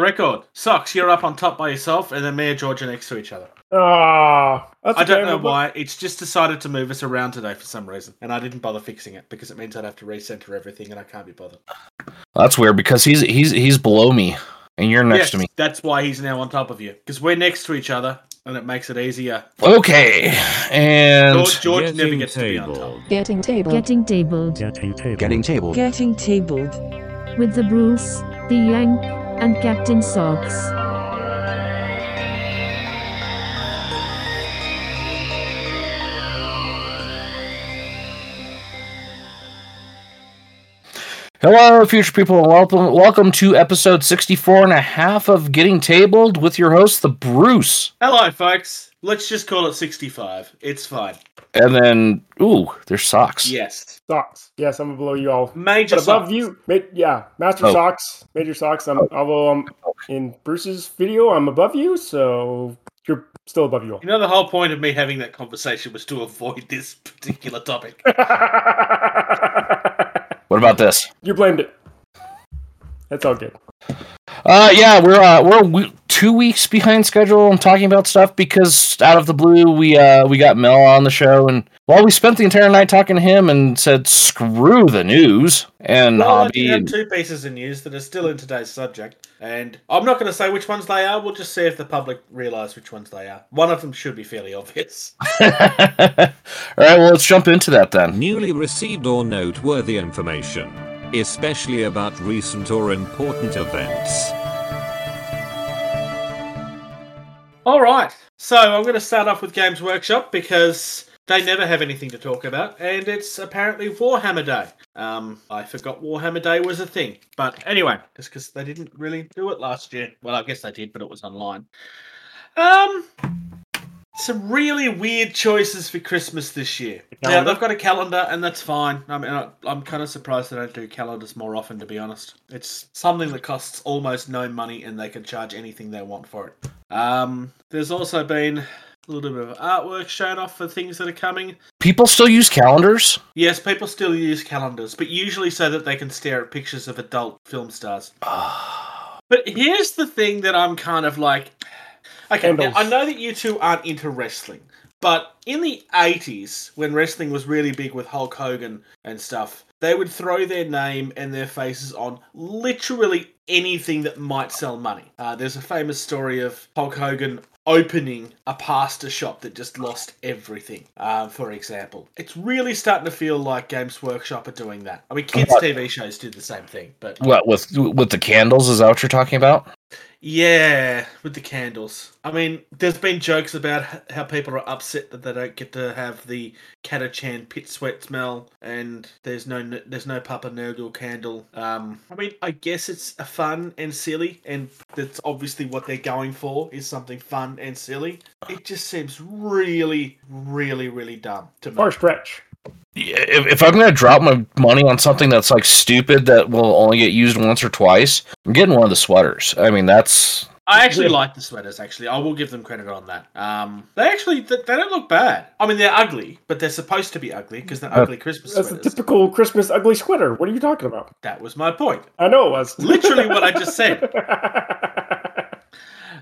Record. Socks, you're up on top by yourself, and then me and George are next to each other. Ah, that's I don't know why. It's just decided to move us around today for some reason, and I didn't bother fixing it because it means I'd have to recenter everything, and I can't be bothered. That's weird because he's he's he's below me and you're next Yes, to me. That's why he's now on top of you because we're next to each other, and it makes it easier. Okay, and George, George never Getting gets to be on top. tabled. Getting tabled. Getting tabled Getting table. Getting tabled. Getting tabled. with the Bruce, the Yank, and Captain Socks. hello, future people, and welcome welcome to episode 64 and a half of Getting Tabled with your host, the Bruce. Hello, folks. Let's just call it 65. It's fine. And then, ooh, there's socks. Yes. Socks. Yes, I'm below you all. Major But above socks. you, ma- yeah, Master Oh. Socks, Major Socks. I'm, although I'm in Bruce's video, I'm above you, so you're still above you all. You know, the whole point of me having that conversation was to avoid this particular topic. What about this? you blamed it. That's all good. Uh, yeah, we're uh, we're we- two weeks behind schedule. I'm talking about stuff because out of the blue, we uh we got Mel on the show, and well, we spent the entire night talking to him and said screw the news and Well, I hobby. do have two pieces of news that are still in today's subject, and I'm not going to say which ones they are. We'll just see if the public realise which ones they are. One of them should be fairly obvious. All right, well, let's jump into that then. Newly received or noteworthy information, especially about recent or important events. All right, so I'm going to start off with Games Workshop because they never have anything to talk about, and it's apparently Warhammer Day. Um, I forgot Warhammer Day was a thing, but anyway, just because they didn't really do it last year. Well, I guess they did, but it was online. Um, some really weird choices for Christmas this year. Now they've got a calendar, and that's fine. I mean, I, I'm kind of surprised they don't do calendars more often, to be honest. It's something that costs almost no money, and they can charge anything they want for it. Um, there's also been a little bit of artwork shown off for things that are coming. People still use calendars. Yes, people still use calendars, but usually so that they can stare at pictures of adult film stars. But here's the thing that I'm kind of like. Okay, now, I know that you two aren't into wrestling, but in the 80s, when wrestling was really big with Hulk Hogan and stuff, they would throw their name and their faces on literally anything that might sell money. Uh, there's a famous story of Hulk Hogan opening a pasta shop that just lost everything, uh, for example. It's really starting to feel like Games Workshop are doing that. I mean, kids' TV shows do the same thing, but What with with the candles? Is that what you're talking about? Yeah, with the candles. I mean, there's been jokes about how people are upset that they don't get to have the Catachan pit sweat smell, and there's no there's no Papa Nurgle candle. Um, I mean, I guess it's a fun and silly, and that's obviously what they're going for is something fun and silly. It just seems really, really, really dumb to me. Far stretch. Yeah, If, if I'm gonna drop my money on something that's like stupid that will only get used once or twice, I'm getting one of the sweaters. I mean, that's I actually like the sweaters. Actually, I will give them credit on that. Um, they actually they, they don't look bad. I mean, they're ugly, but they're supposed to be ugly because they're Uh, ugly Christmas That's a typical Christmas ugly sweater. What are you talking about? That was my point. I know it was. Literally what I just said.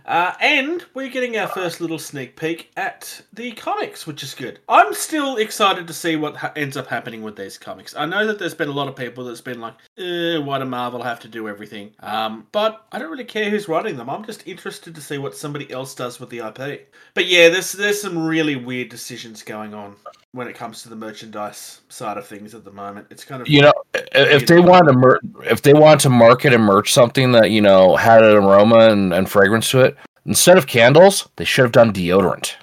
Uh, and we're getting our first little sneak peek at the comics, which is good. I'm still excited to see what ha- ends up happening with these comics. I know that there's been a lot of people that's been like, eh, why do Marvel have to do everything? Um, but I don't really care who's writing them. I'm just interested to see what somebody else does with the IP. But yeah, there's there's some really weird decisions going on when it comes to the merchandise side of things at the moment. It's kind of you know, if they wanted to mer- if they wanted to market and merch something that you know had an aroma and, and fragrance to it, instead of candles, they should have done deodorant.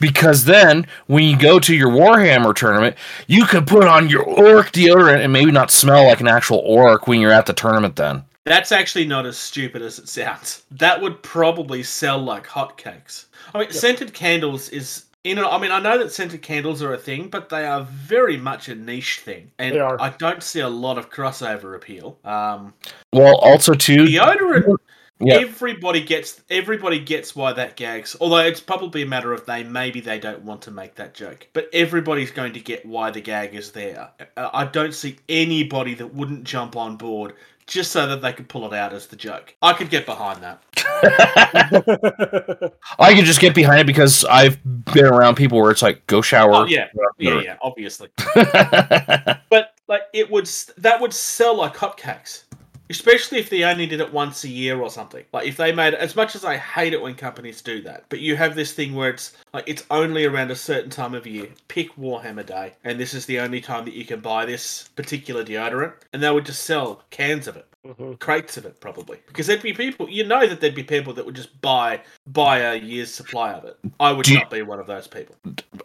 Because then, when you go to your Warhammer tournament, you can put on your orc deodorant and maybe not smell like an actual orc when you're at the tournament. Then, That's actually not as stupid as it sounds. That would probably sell like hotcakes. I mean, scented candles is. You know, I mean, I know that scented candles are a thing, but they are very much a niche thing, and They are. I don't see a lot of crossover appeal. Um, well, also too, deodorant, Yeah. everybody gets everybody gets why that gags. Although it's probably a matter of they maybe they don't want to make that joke, but everybody's going to get why the gag is there. Uh, I don't see anybody that wouldn't jump on board just so that they could pull it out as the joke. I could get behind that. I could just get behind it because I've been around people where it's like, go shower. Oh yeah, yeah, yeah, obviously. But like it would that would sell like hotcakes. Especially if they only did it once a year or something. Like if they made as much as I hate it when companies do that, but you have this thing where it's like it's only around a certain time of year. Pick Warhammer Day, and this is the only time that you can buy this particular deodorant, and they would just sell cans of it, Mhm. crates of it, probably. Because there'd be people, you know, that there'd be people that would just buy buy a year's supply of it. I would Do you- not be one of those people.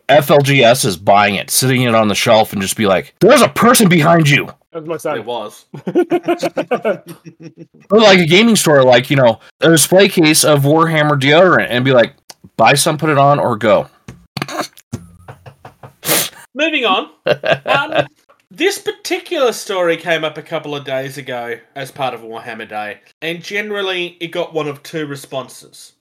FLGS is buying it, sitting it on the shelf, and just be like, "There's a person behind you." That's my It was. Or like a gaming store, like you know, a display case of Warhammer deodorant, and be like, "Buy some, put it on, or go." Moving on. Um, this particular story came up a couple of days ago as part of Warhammer Day, and generally it got one of two responses.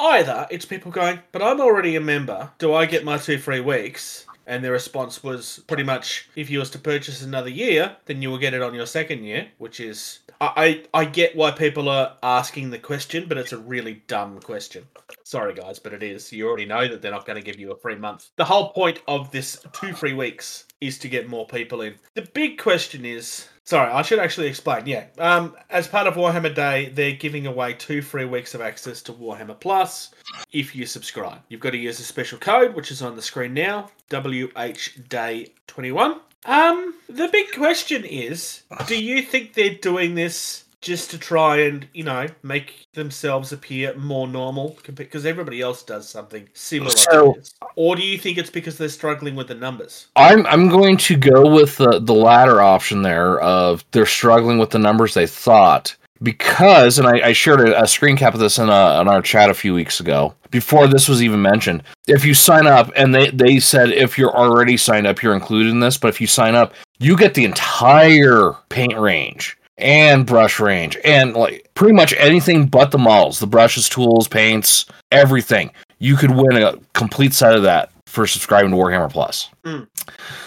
Either it's people going, but I'm already a member, do I get my two free weeks? And their response was pretty much, if you was to purchase another year, then you will get it on your second year, which is. I, I I get why people are asking the question, but it's a really dumb question. Sorry, guys, but it is. You already know that they're not going to give you a free month. The whole point of this two free weeks is to get more people in. The big question is. Sorry, I should actually explain. Yeah, um, as part of Warhammer Day, they're giving away two free weeks of access to Warhammer Plus if you subscribe. You've got to use a special code, which is on the screen now, WHDay21. Um, the big question is, do you think they're doing this just to try and, you know, make themselves appear more normal because everybody else does something similar So- Or do you think it's because they're struggling with the numbers? I'm I'm going to go with the the latter option there of they're struggling with the numbers they thought because and I, I shared a, a screen cap of this in, a, in our chat a few weeks ago before this was even mentioned. If you sign up and they they said if you're already signed up you're included in this, but if you sign up you get the entire paint range and brush range and like pretty much anything but the models, the brushes, tools, paints, everything. You could win a complete set of that for subscribing to Warhammer Plus. Hmm.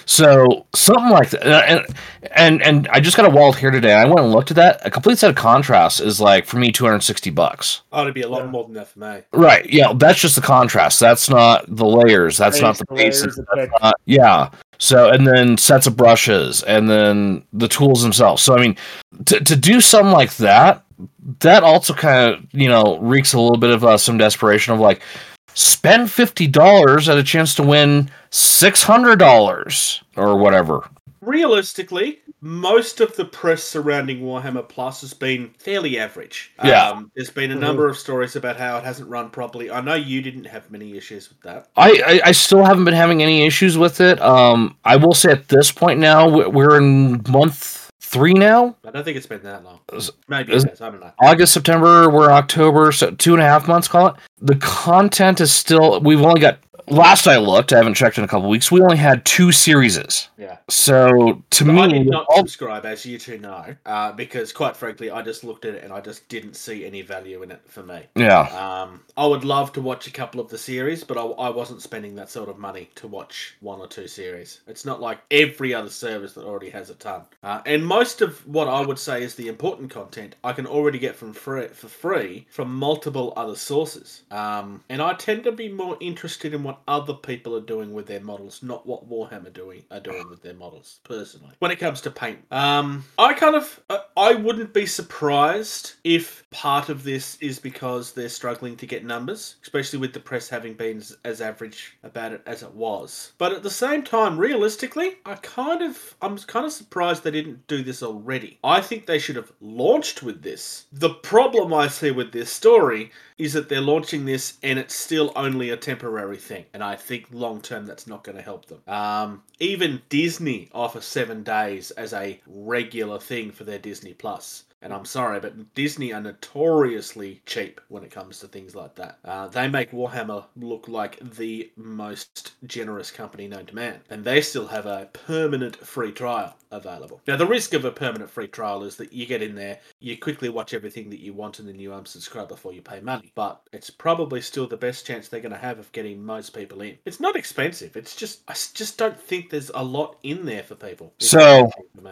So something like that, and and and I just got a wallet here today. I went and looked at that. A complete set of contrasts is like for me two hundred sixty bucks. Oh, it'd be a lot Yeah. more than that for me. Right? Yeah, that's just the contrast. That's not the layers. That's not the the base. the That's not- yeah. So and then sets of brushes and then the tools themselves. So I mean, to to do something like that, that also kind of you know reeks a little bit of uh, some desperation of like spend fifty dollars at a chance to win six hundred dollars or whatever. realistically, most of the press surrounding Warhammer Plus has been fairly average. Yeah. Um, there's been a Mhm. number of stories about how it hasn't run properly. I know you didn't have many issues with that. I, I, I still haven't been having any issues with it. Um, I will say at this point now we- we're in month three now. I don't think it's been that long. Maybe is- it has. I don't know. August, September, we're October, so two and a half months. Call it. The content is still. We've only got. Last I looked, I haven't checked in a couple weeks. We only had two series. Yeah. So to I me, I did not all- subscribe, as you two know, uh, because quite frankly, I just looked at it and I just didn't see any value in it for me. yeah, Um, I would love to watch a couple of the series, but I, I wasn't spending that sort of money to watch one or two series. It's not like every other service that already has a ton. Uh, and most of what I would say is the important content I can already get from free for free from multiple other sources. Um, and I tend to be more interested in what other people are doing with their models, not what Warhammer doing are doing with their models. Personally, when it comes to paint, um, I kind of uh, I wouldn't be surprised if part of this is because they're struggling to get numbers, especially with the press having been as, as average about it as it was. But at the same time, realistically, I kind of I'm kind of surprised they didn't do this already. I think they should have launched with this. The problem I see with this story is that they're launching this and it's still only a temporary thing. And I think long term that's not going to help them. Um, even Disney offer seven days as a regular thing for their Disney Plus. And I'm sorry, but Disney are notoriously cheap when it comes to things like that. Uh, they make Warhammer look like the most generous company known to man. And they still have a permanent free trial available. Now, the risk of a permanent free trial is that you get in there, you quickly watch everything that you want, and then you unsubscribe before you pay money. But it's probably still the best chance they're going to have of getting most people in. It's not expensive. It's just, I just don't think there's a lot in there for people. It's So.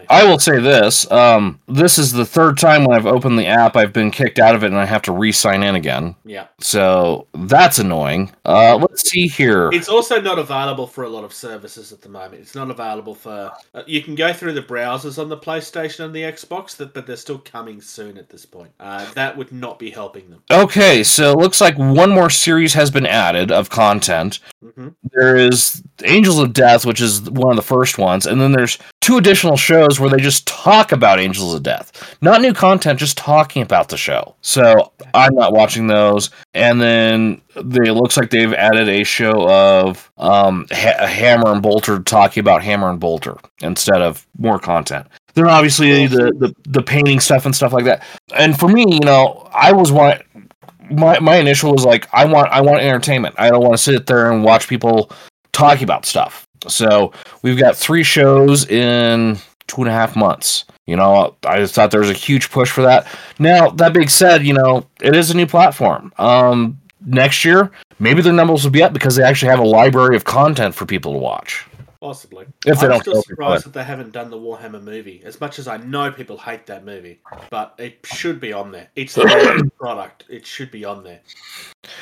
I will say this. Um, this is the third time when I've opened the app, I've been kicked out of it and I have to re-sign in again. Yeah. So that's annoying. Uh, let's see here. It's also not available for a lot of services at the moment. It's not available for. Uh, you can go through the browsers on the PlayStation and the Xbox, that, but they're still coming soon at this point. Uh, that would not be helping them. Okay, so it looks like one more series has been added of content. Hmm There is Angels of Death, which is one of the first ones, and then there's two additional shows where they just talk about Angels of Death. Not new content, just talking about the show. So I'm not watching those. And then they, it looks like they've added a show of um, ha- Hammer and Bolter talking about Hammer and Bolter instead of more content. Then obviously the, the the painting stuff and stuff like that. And for me, you know, I was one my my initial was like I want I want entertainment. I don't want to sit there and watch people talking about stuff. So we've got three shows in two and a half months. You know, I just thought there was a huge push for that. Now that being said, you know, it is a new platform. Um, next year, maybe their numbers will be up because they actually have a library of content for people to watch. Possibly. If they I'm still surprised that they haven't done the Warhammer movie. As much as I know people hate that movie, but it should be on there. It's the product. It should be on there,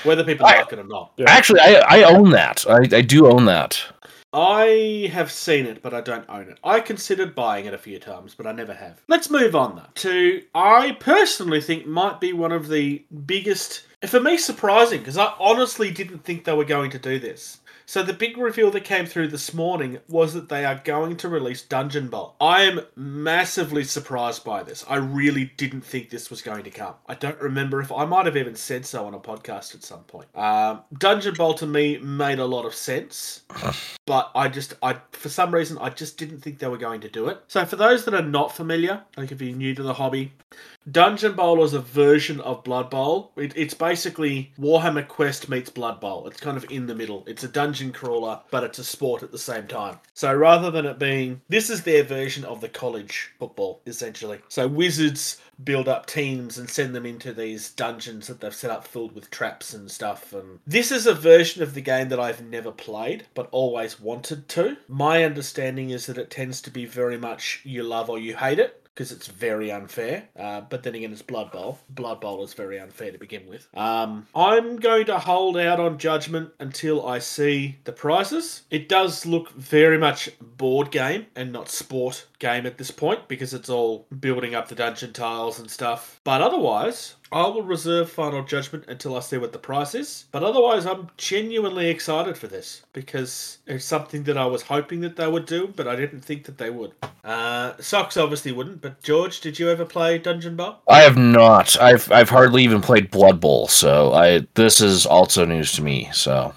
whether people I- like it or not. Yeah. Actually, I I own that. I, I do own that. I have seen it, but I don't own it. I considered buying it a few times, but I never have. Let's move on though to I personally think might be one of the biggest, for me, surprising because I honestly didn't think they were going to do this. So the big reveal that came through this morning was that they are going to release Dungeon Bowl. I am massively surprised by this. I really didn't think this was going to come. I don't remember if I might have even said so on a podcast at some point. Um, Dungeon Bowl to me made a lot of sense but I just I for some reason I just didn't think they were going to do it. So for those that are not familiar, like if you're new to the hobby, Dungeon Bowl is a version of Blood Bowl. It, it's basically Warhammer Quest meets Blood Bowl. It's kind of in the middle. It's a dungeon crawler, but it's a sport at the same time. So rather than it being this is their version of the college football essentially. So wizards build up teams and send them into these dungeons that they've set up filled with traps and stuff and this is a version of the game that I've never played but always wanted to. My understanding is that it tends to be very much you love or you hate it because it's very unfair. Uh, but then again, it's Blood Bowl. Blood Bowl is very unfair to begin with. Um, I'm going to hold out on judgment until I see the prices. It does look very much board game and not sport game at this point because it's all building up the dungeon tiles and stuff. But otherwise, I will reserve final judgment until I see what the price is. But otherwise, I'm genuinely excited for this because it's something that I was hoping that they would do, but I didn't think that they would. Uh, Socks obviously wouldn't, but George, did you ever play Dungeon Bowl? I have not. I've I've hardly even played Blood Bowl, so I this is also news to me. So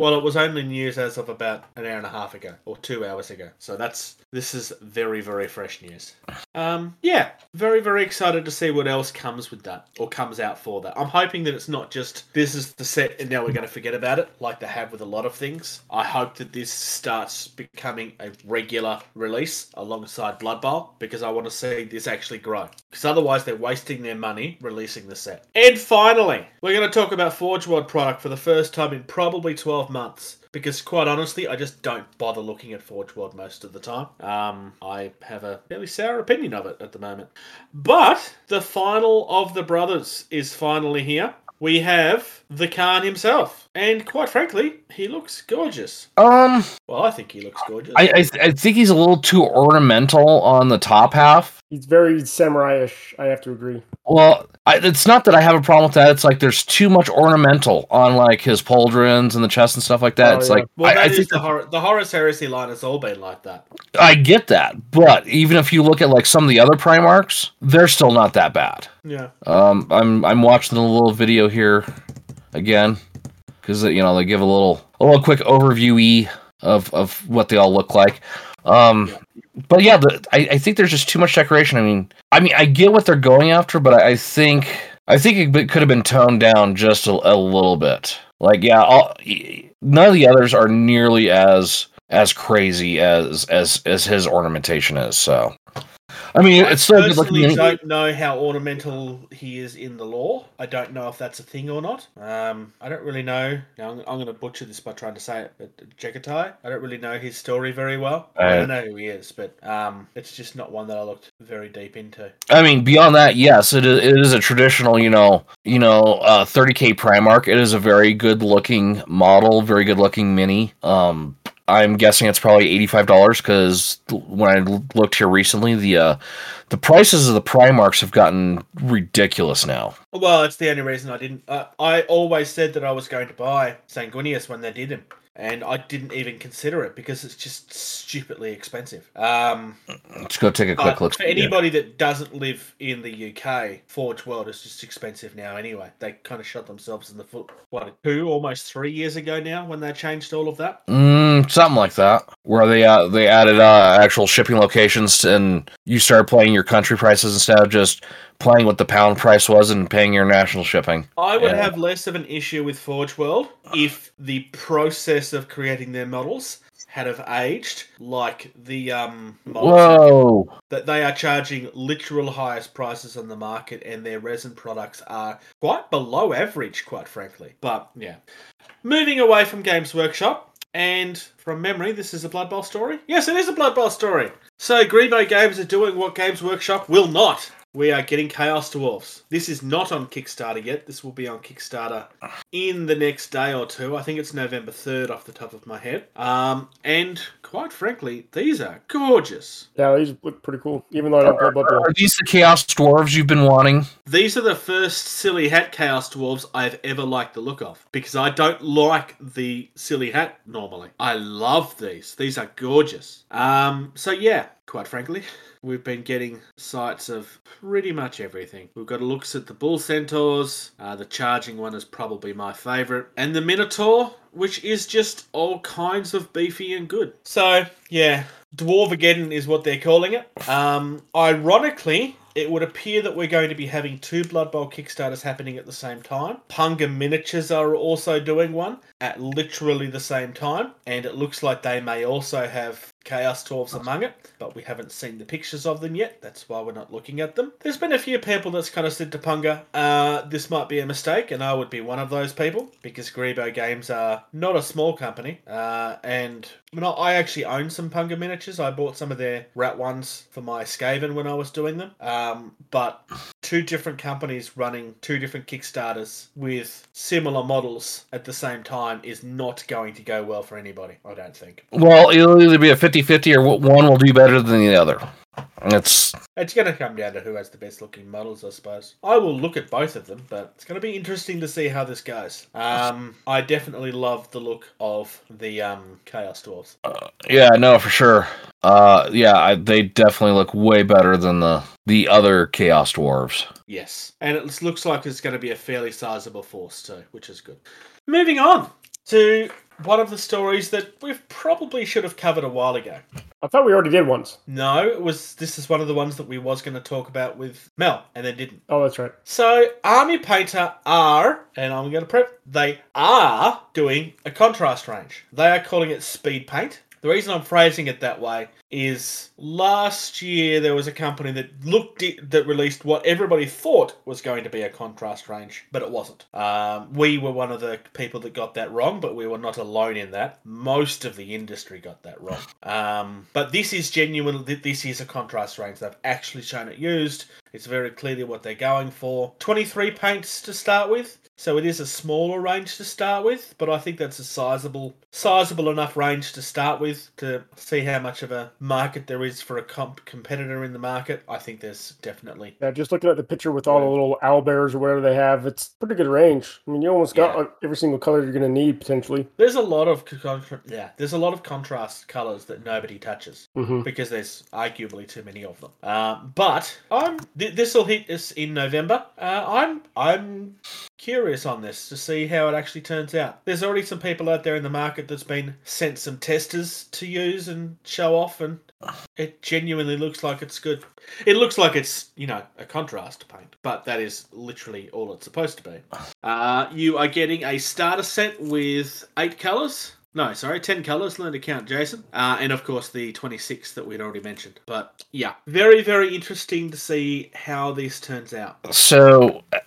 Well, it was only news as of about an hour and a half ago or two hours ago. So that's this is very very fresh news. Um, yeah, very very excited to see what else comes with that or comes out for that. I'm hoping that it's not just this is the set and now we're going to forget about it like they have with a lot of things. I hope that this starts becoming a regular release alongside Blood Bowl because I want to see this actually grow. Because otherwise they're wasting their money releasing the set. And finally, we're going to talk about Forge World product for the first time in probably 12 months because quite honestly, I just don't bother looking at Forge World most of the time. Um, I have a fairly sour opinion of it at the moment. But the final of the brothers is finally here. We have the Khan himself, and quite frankly, he looks gorgeous. um, Well, I think he looks gorgeous. I I, I think he's a little too ornamental on the top half. He's very samurai-ish. I have to agree. Well, I, it's not that I have a problem with that. It's like there's too much ornamental on like his pauldrons and the chest and stuff like that. Oh, it's yeah. like well, I, that I is think the that- horror. The Horus Heresy line has all been like that. I get that, but even if you look at like some of the other Primarchs, they're still not that bad. Yeah. Um, I'm I'm watching a little video here again because you know they give a little a little quick overview of of what they all look like. Um, but yeah, the, I I think there's just too much decoration. I mean, I mean I get what they're going after, but I, I think I think it could have been toned down just a, a little bit. Like yeah, all, none of the others are nearly as as crazy as as as his ornamentation is. So. I mean, I it's still good personally looking. don't know how ornamental he is in the lore. I don't know if that's a thing or not. Um, I don't really know. Now, I'm, I'm going to butcher this by trying to say it, but Jekatai, I don't really know his story very well. I Uh, don't know who he is, but um, it's just not one that I looked very deep into. I mean, beyond that, yes, it is, it is a traditional, you know, you know, uh, 30k Primarch. It is a very good looking model, very good looking mini. Um, I'm guessing it's probably eighty five dollars because when I looked here recently, the uh, the prices of the Primarchs have gotten ridiculous now. Well, it's the only reason I didn't. Uh, I always said that I was going to buy Sanguinius when they did him, and I didn't even consider it because it's just stupidly expensive. Um, Let's go take a quick look. for anybody that doesn't live in the UK, Forge World is just expensive now anyway. They kind of shot themselves in the foot, what, two, almost three years ago now when they changed all of that? Mm, something like that, where they uh, they added uh, actual shipping locations, and you started playing your country prices instead of just playing what the pound price was and paying your national shipping. I would Yeah. have less of an issue with Forge World if the process of creating their models had have aged like the um models Whoa! that they are charging literal highest prices on the market and their resin products are quite below average quite frankly. But yeah. Moving away from games workshop and from memory this is a blood bowl story? Yes it is a blood bowl story. So grebo games are doing what games workshop will not we are getting Chaos Dwarfs. This is not on Kickstarter yet. This will be on Kickstarter in the next day or two. I think it's November 3rd off the top of my head. Um, and quite frankly, these are gorgeous. Yeah, these look pretty cool. Even though I don't play Blood Bowl. Are these the Chaos Dwarves you've been wanting? These are the first silly hat chaos dwarves I've ever liked the look of because I don't like the silly hat normally. I love these. These are gorgeous. Um, so yeah, quite frankly, we've been getting sights of pretty much everything. We've got looks at the bull centaurs. Uh, the charging one is probably my favorite, and the minotaur, which is just all kinds of beefy and good. So yeah, Dwarvageddon is what they're calling it. Um, ironically, it would appear that we're going to be having two Blood Bowl Kickstarters happening at the same time. Punga Miniatures are also doing one at literally the same time, and it looks like they may also have Chaos Dwarves among it, but we haven't seen the pictures of them yet. That's why we're not looking at them. There's been a few people that's kind of said to Punga, uh, this might be a mistake, and I would be one of those people because Grebo Games are not a small company, uh, and know, I actually own some Punga miniatures. I bought some of their Rat ones for my Skaven when I was doing them. Um, but two different companies running two different Kickstarters with similar models at the same time is not going to go well for anybody, I don't think. Well, it'll either be a 50-50 or one will do better than the other. It's It's going to come down to who has the best looking models, I suppose. I will look at both of them, but it's going to be interesting to see how this goes. Um, I definitely love the look of the um, Chaos Dwarfs. yeah, no, for sure. Uh, yeah, I, they definitely look way better than the the other Chaos Dwarves. Yes. And it looks like it's going to be a fairly sizable force too, which is good. Moving on to one of the stories that we probably should have covered a while ago. I thought we already did once. No, it was this is one of the ones that we was going to talk about with Mel and then didn't. Oh, that's right. So Army Painter are, and I'm going to prep, they are doing a contrast range. They are calling it speed paint. The reason I'm phrasing it that way is last year there was a company that looked that released what everybody thought was going to be a contrast range, but it wasn't. Um, we were one of the people that got that wrong, but we were not alone in that. Most of the industry got that wrong. Um, but this is genuine. This is a contrast range. They've actually shown it used. It's very clearly what they're going for. 23 paints to start with. So it is a smaller range to start with, but I think that's a sizable, sizable enough range to start with to see how much of a market there is for a comp- competitor in the market. I think there's definitely Yeah, just looking at the picture with all the little owl bears or whatever they have, it's pretty good range. I mean, you almost got Yeah. uh, every single color you're going to need potentially. there's a lot of contra- yeah there's a lot of contrast colors that nobody touches hmm because there's arguably too many of them. Um, but I'm th- this will hit us in November. Uh, I'm I'm curious on this to see how it actually turns out. There's already some people out there in the market that's been sent some testers to use and show off, and it genuinely looks like it's good. It looks like it's you know a contrast paint, but that is literally all it's supposed to be. Uh, you are getting a starter set with eight colors. No, sorry, 10 colours, learn to count, Jason. Uh, and of course, the 26 that we'd already mentioned. But yeah, very, very interesting to see how this turns out. So, uh,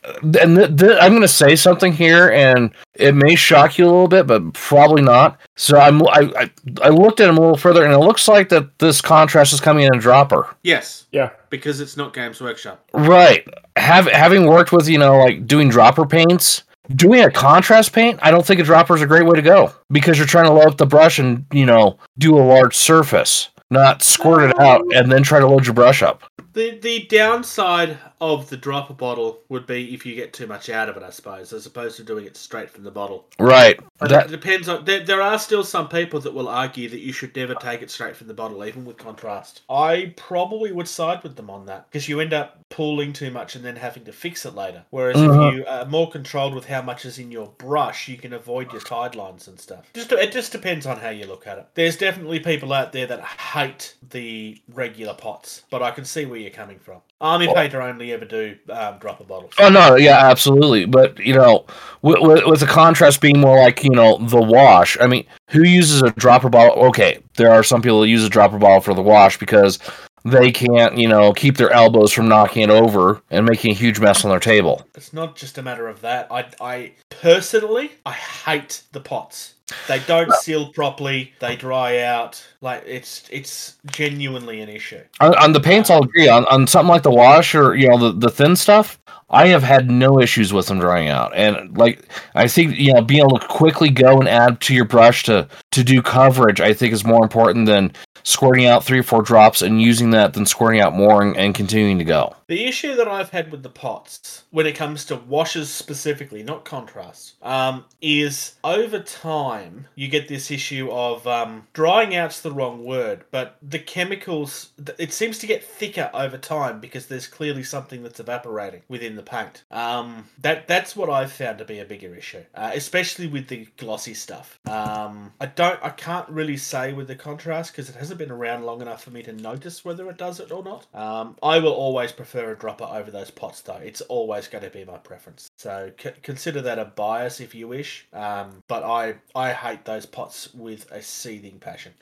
and th- th- I'm going to say something here, and it may shock you a little bit, but probably not. So I'm I, I, I looked at him a little further, and it looks like that this contrast is coming in a dropper. Yes, Yeah. because it's not Games Workshop. Right. Have having worked with you know like doing dropper paints, doing a contrast paint, I don't think a dropper is a great way to go because you're trying to load up the brush and you know do a large surface, not squirt it out um, and then try to load your brush up. The the downside of the dropper bottle would be if you get too much out of it, I suppose, as opposed to doing it straight from the bottle. Right. But That it depends on. There, there are still some people that will argue that you should never take it straight from the bottle, even with contrast. I probably would side with them on that because you end up pooling too much and then having to fix it later. Whereas Mhm. if you are more controlled with how much is in your brush, you can avoid your tide lines and stuff. Just it just depends on how you look at it. There's definitely people out there that hate the regular pots, but I can see where you're coming from. Army painter only ever do um, dropper bottles. Oh no, yeah, absolutely. But you know, with, with, with the contrast being more like you know the wash. I mean, who uses a dropper bottle? Okay, there are some people that use a dropper bottle for the wash because they can't you know keep their elbows from knocking it over and making a huge mess on their table. It's not just a matter of that. I, I personally, I hate the pots. They don't seal properly. They dry out. Like it's it's genuinely an issue. Uh, on, on the paints, I'll agree. On, on something like the wash or you know the, the thin stuff, I have had no issues with them drying out. And like I think you know being able to quickly go and add to your brush to to do coverage, I think is more important than squirting out three or four drops and using that than squirting out more and, and continuing to go. The issue that I've had with the pots, when it comes to washes specifically, not contrast, um, is over time you get this issue of um, drying out's the wrong word, but the chemicals it seems to get thicker over time because there's clearly something that's evaporating within the paint. Um, that that's what I've found to be a bigger issue, uh, especially with the glossy stuff. Um, I don't, I can't really say with the contrast because it hasn't been around long enough for me to notice whether it does it or not. Um, I will always prefer a dropper over those pots, though. It's always going to be my preference. So c- consider that a bias if you wish. Um, but I I hate those pots with a seething passion.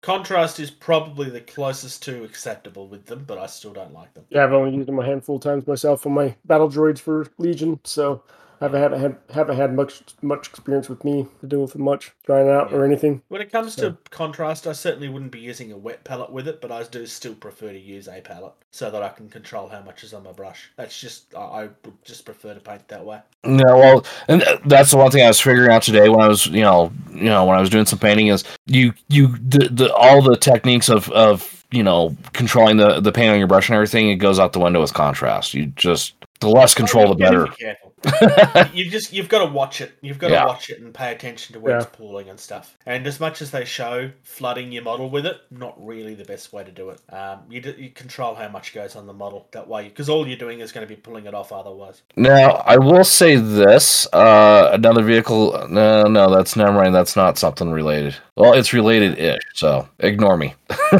Contrast is probably the closest to acceptable with them, but I still don't like them. Yeah, I've only used them a handful of times myself on my battle droids for Legion, so I haven't had, had haven't had much much experience with me to deal with much drying out or anything. When it comes So- to contrast, I certainly wouldn't be using a wet palette with it, but I do still prefer to use a palette so that I can control how much is on my brush. That's just I, I would just prefer to paint that way. Yeah, well, and that's the one thing I was figuring out today when I was, you know, you know, when I was doing some painting is you, you, the, the all the techniques of, of, you know, controlling the the paint on your brush and everything, it goes out the window with contrast. You just the less control, the better. be careful. you just you've got to watch it. You've got to watch it and pay attention to where Yeah. it's pooling and stuff. And as much as they show flooding your model with it, not really the best way to do it. Um, you, d- you control how much goes on the model that way because all you're doing is going to be pulling it off otherwise. Now, I will say this: uh, another vehicle. No, no, that's never mind. That's not something related. Well, it's related-ish, so ignore me.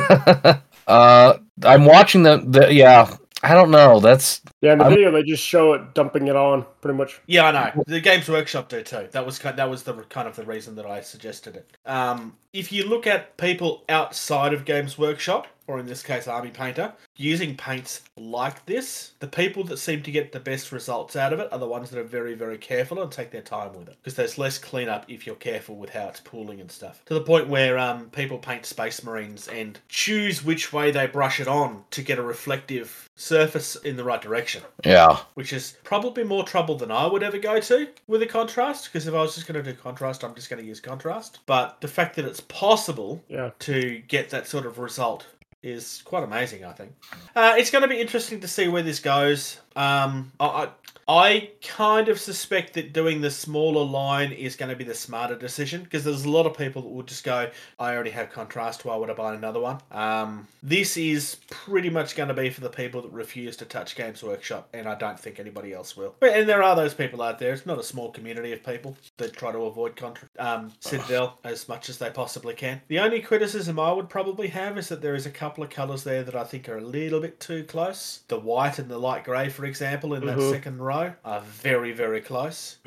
uh, I'm watching the, the. Yeah, I don't know. That's Yeah, in the I'm- video they just show it dumping it on pretty much. Yeah, I know. The Games Workshop do too. That was kind that was the kind of the reason that I suggested it. Um, if you look at people outside of Games Workshop, or in this case Army Painter, using paints like this, the people that seem to get the best results out of it are the ones that are very, very careful and take their time with it. Because there's less cleanup if you're careful with how it's pooling and stuff. To the point where um, people paint Space Marines and choose which way they brush it on to get a reflective surface in the right direction yeah. which is probably more trouble than I would ever go to with a contrast. Because if I was just going to do contrast, I'm just going to use contrast. But the fact that it's possible Yeah. to get that sort of result is quite amazing. I think uh, it's going to be interesting to see where this goes. Um, I, I I kind of suspect that doing the smaller line is going to be the smarter decision because there's a lot of people that will just go, I already have contrast, why would I buy another one? Um, this is pretty much going to be for the people that refuse to touch Games Workshop, and I don't think anybody else will. But, and there are those people out there. It's not a small community of people that try to avoid contra- um, Citadel as much as they possibly can. The only criticism I would probably have is that there is a couple of colours there that I think are a little bit too close. The white and the light grey, for example, in that Mhm. second row. Are very, very close.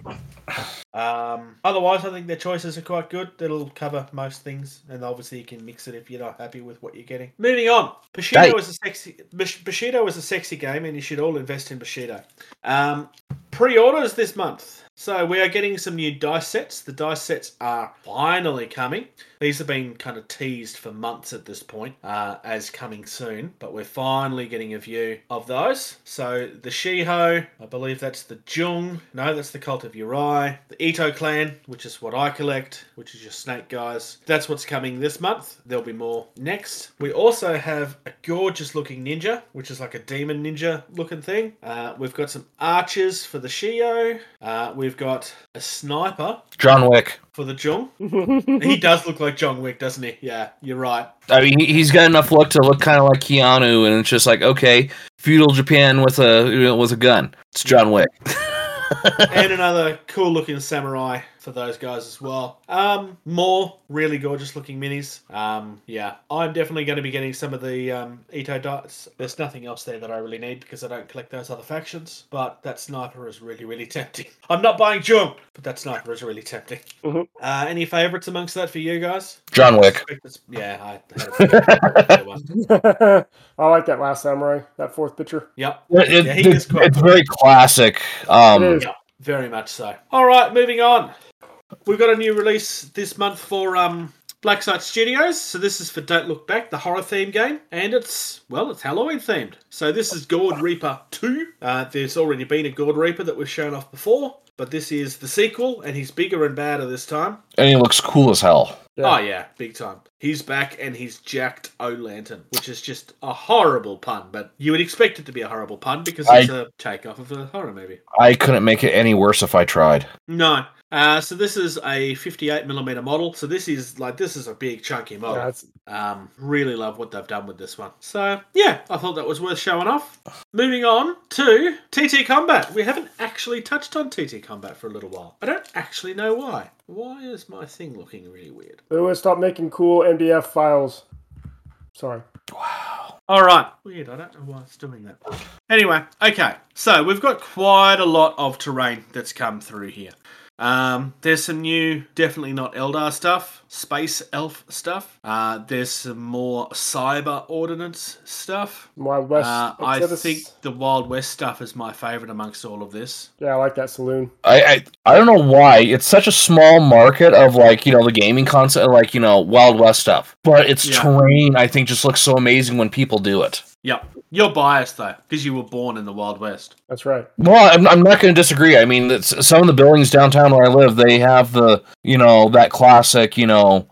Um, otherwise, I think their choices are quite good. It'll cover most things, and obviously you can mix it if you're not happy with what you're getting. Moving on, Bushido is a sexy. Bush- Bushido is a sexy game, and you should all invest in Bushido. Um, pre-orders this month, so we are getting some new dice sets. The dice sets are finally coming. These have been kind of teased for months at this point uh, as coming soon, but we're finally getting a view of those. So the Shiho, I believe that's the Jung. No, that's the Cult of Yurei. The Ito clan, which is what I collect, which is your snake guys. That's what's coming this month. There'll be more next. We also have a gorgeous looking ninja, which is like a demon ninja looking thing. Uh, we've got some archers for the Shio. Uh, we've got a sniper John Wick. for the Jung. he does look like John Wick, doesn't he? Yeah, you're right. I mean, he- he's got enough look to look kind of like Keanu, and it's just like, okay, feudal Japan with a with a gun. It's John Wick. and another cool looking samurai for those guys as well. Um, more really gorgeous looking minis. Um, yeah, I'm definitely going to be getting some of the um, Ito dice. There's nothing else there that I really need because I don't collect those other factions. But that sniper is really, really tempting. I'm not buying Jung, but that sniper is really tempting. Mhm. Uh, any favorites amongst that for you guys? John Wick. Yeah, I had a feeling. I like that last samurai, that fourth picture. Yep. It- it- Yeah, he it's, is quite it's cool. very classic. Um, It is. Yeah, very much so. All right, moving on. We've got a new release this month for um, Black Site Studios. So this is for Don't Look Back, the horror theme game, and it's well, it's Halloween themed. So this is Gourd Reaper Two. Uh, there's already been a Gourd Reaper that was shown off before, but this is the sequel, and he's bigger and badder this time. and he looks cool as hell. Yeah. Oh yeah, big time. He's back and he's jacked O Lantern, which is just a horrible pun, but you would expect it to be a horrible pun because I- it's a takeoff of a horror movie. I couldn't make it any worse if I tried. No. Uh, so this is a 58 millimeter model. So this is like this is a big chunky model. Yeah, Um, really love what they've done with this one. So yeah, I thought that was worth showing off. Moving on to TT Combat. We haven't actually touched on TT Combat for a little while. I don't actually know why. Why is my thing looking really weird? Lewis, stop making cool MDF files. Sorry. Wow. All right. Weird. I don't know why it's doing that. Anyway, okay. So we've got quite a lot of terrain that's come through here. Um, there's some new, definitely not Eldar stuff, space elf stuff. Uh, there's some more cyber ordnance stuff. Wild West. Uh, I Exodus. think the Wild West stuff is my favorite amongst all of this. Yeah, I like that saloon. I, I I don't know why it's such a small market of like you know the gaming concept like you know Wild West stuff, but its Yeah. terrain I think just looks so amazing when people do it. Yep. You're biased though, because you were born in the Wild West. That's right. Well, I'm, I'm not going to disagree. I mean, it's, some of the buildings downtown where I live, they have the you know that classic you know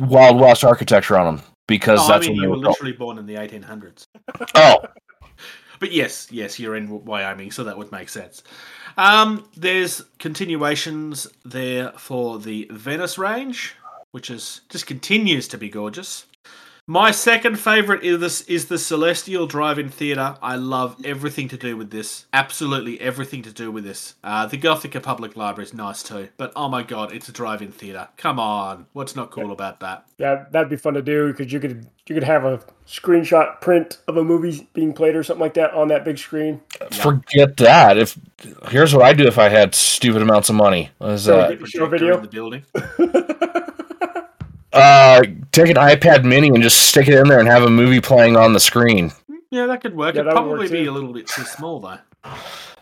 Wild West architecture on them because Oh, I that's mean, when you were were built. literally born in the 1800s. Oh, But yes, yes, you're in Wyoming, so that would make sense. Um, there's continuations there for the Venice range, which is just continues to be gorgeous. My second favorite is this is the Celestial Drive-In Theater. I love everything to do with this. Absolutely everything to do with this. Uh, the Gothica Public Library is nice too, but oh my god, it's a drive-in theater. Come on, what's not cool about that? Yeah, that'd be fun to do because you could you could have a screenshot print of a movie being played or something like that on that big screen. forget that. If here's what I do if I had stupid amounts of money. Is So uh, Show Projector video? in the building. Uh, take an iPad Mini and just stick it in there and have a movie playing on the screen. Yeah, that could work. Yeah, It'd that would probably work be too. a little bit too small though.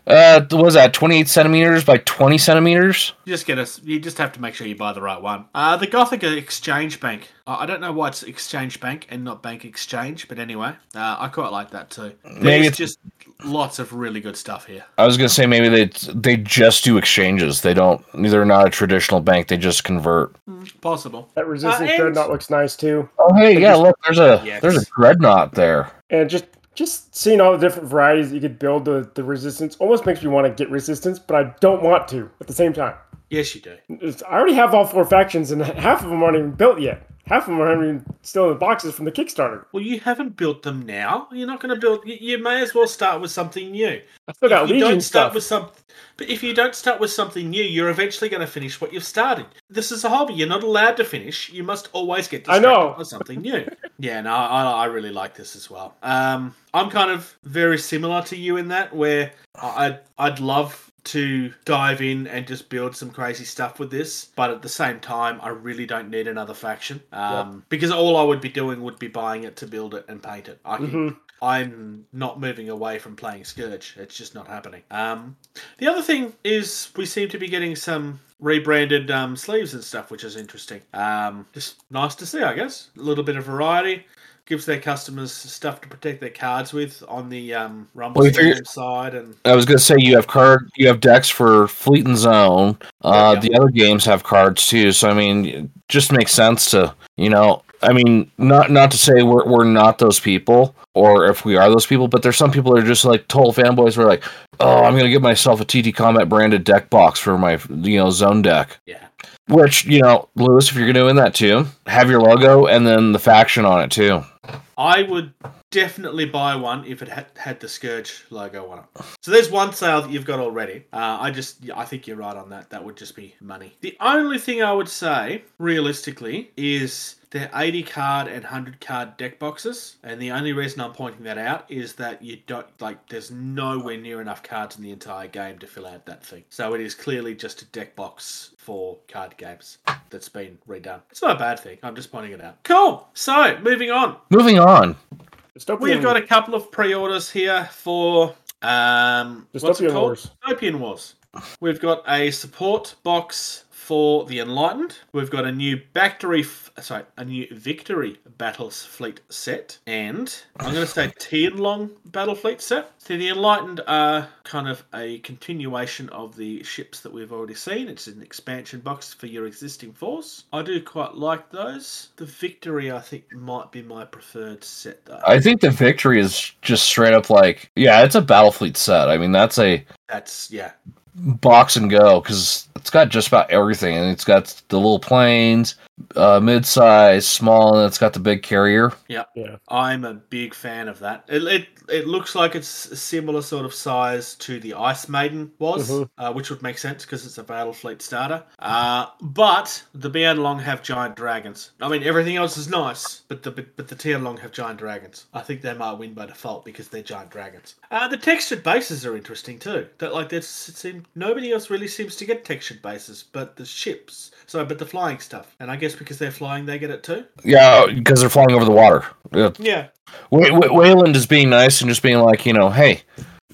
Uh, what was that 28 centimeters by 20 centimeters? You just get us. You just have to make sure you buy the right one. Uh, the Gothica Exchange Bank. Uh, I don't know why it's Exchange Bank and not Bank Exchange, but anyway, uh, I quite like that too. There's Maybe it's- just lots of really good stuff here. I was gonna say maybe they they just do exchanges. They don't. They're not a traditional bank. They just convert. Possible. That resistance and- dreadnought looks nice too. Oh hey, yeah. Look, there's a Yes. there's a dreadnought there. And just just seeing all the different varieties you could build the, the resistance almost makes me want to get resistance, but I don't want to at the same time. Yes, you do. It's- I already have all four factions and half of them aren't even built yet. Half of them are even still in the boxes from the Kickstarter. Well, you haven't built them now. You're not going to build. You, you may as well start with something new. I still got if you Legion don't start stuff. with some, but if you don't start with something new, you're eventually going to finish what you've started. This is a hobby. You're not allowed to finish. You must always get I know. by something new. yeah, no, I, I really like this as well. Um, I'm kind of very similar to you in that, where I'd I'd love to dive in and just build some crazy stuff with this, but at the same time, I really don't need another faction. Um, because all I would be doing would be buying it to build it and paint it. I can, Mhm. I'm not moving away from playing Scourge. It's just not happening. Um, the other thing is we seem to be getting some rebranded um, sleeves and stuff, which is interesting. Um, just nice to see, I guess. A little bit of variety. Gives their customers stuff to protect their cards with on the um, Rumble Well, side, and I was gonna say you have card, you have decks for Fleet and Zone. Uh, Yeah. The other games have cards too, so I mean, it just makes sense to you know. I mean, not not to say we're we're not those people, or if we are those people, but there's some people that are just like total fanboys. We're like, oh, I'm gonna get myself a TT Combat branded deck box for my you know Zone deck. yeah. Which you know, Lewis, if you're doing that too, have your logo and then the faction on it too. I would definitely buy one if it had, had the Scourge logo on it. So there's one sale that you've got already. Uh, I just, I think you're right on that. That would just be money. The only thing I would say, realistically, is they're 80 card and 100 card deck boxes. And the only reason I'm pointing that out is that you don't, like, there's nowhere near enough cards in the entire game to fill out that thing. So it is clearly just a deck box for card games that's been redone. It's not a bad thing. I'm just pointing it out. Cool. So moving on. Moving on. Dystopian, We've got a couple of pre-orders here for um, what's it Dystopian called? Wars. Dystopian Wars. We've got a support box for the Enlightened. We've got a new Victory, f- sorry, a new Victory Battles Fleet set, and I'm going to say Tianlong Battle Fleet set. So the Enlightened are kind of a continuation of the ships that we've already seen. It's an expansion box for your existing force. I do quite like those. The Victory, I think, might be my preferred set though. I think the victory is just straight up like, yeah, it's a battle fleet set. I mean, that's a That's yeah. Box and go because it's got just about everything, and it's got the little planes, uh, mid-size, small, and it's got the big carrier. Yeah. yeah I'm a big fan of that. It, it, it looks like it's a similar sort of size to the Ice Maiden was, Mhm. uh, which would make sense because it's a Battle Fleet starter. Uh, but the Tianlong have giant dragons. I mean, everything else is nice, but the but the Tianlong have giant dragons. I think they might win by default because they're giant dragons. Uh, the textured bases are interesting too. That like that's it nobody else really seems to get textured bases, but the ships. So, but the flying stuff, and I guess because they're flying, they get it too. Yeah, because they're flying over the water. Yeah. Yeah, Way- Way- Wayland is being nice and just being like, you know, hey,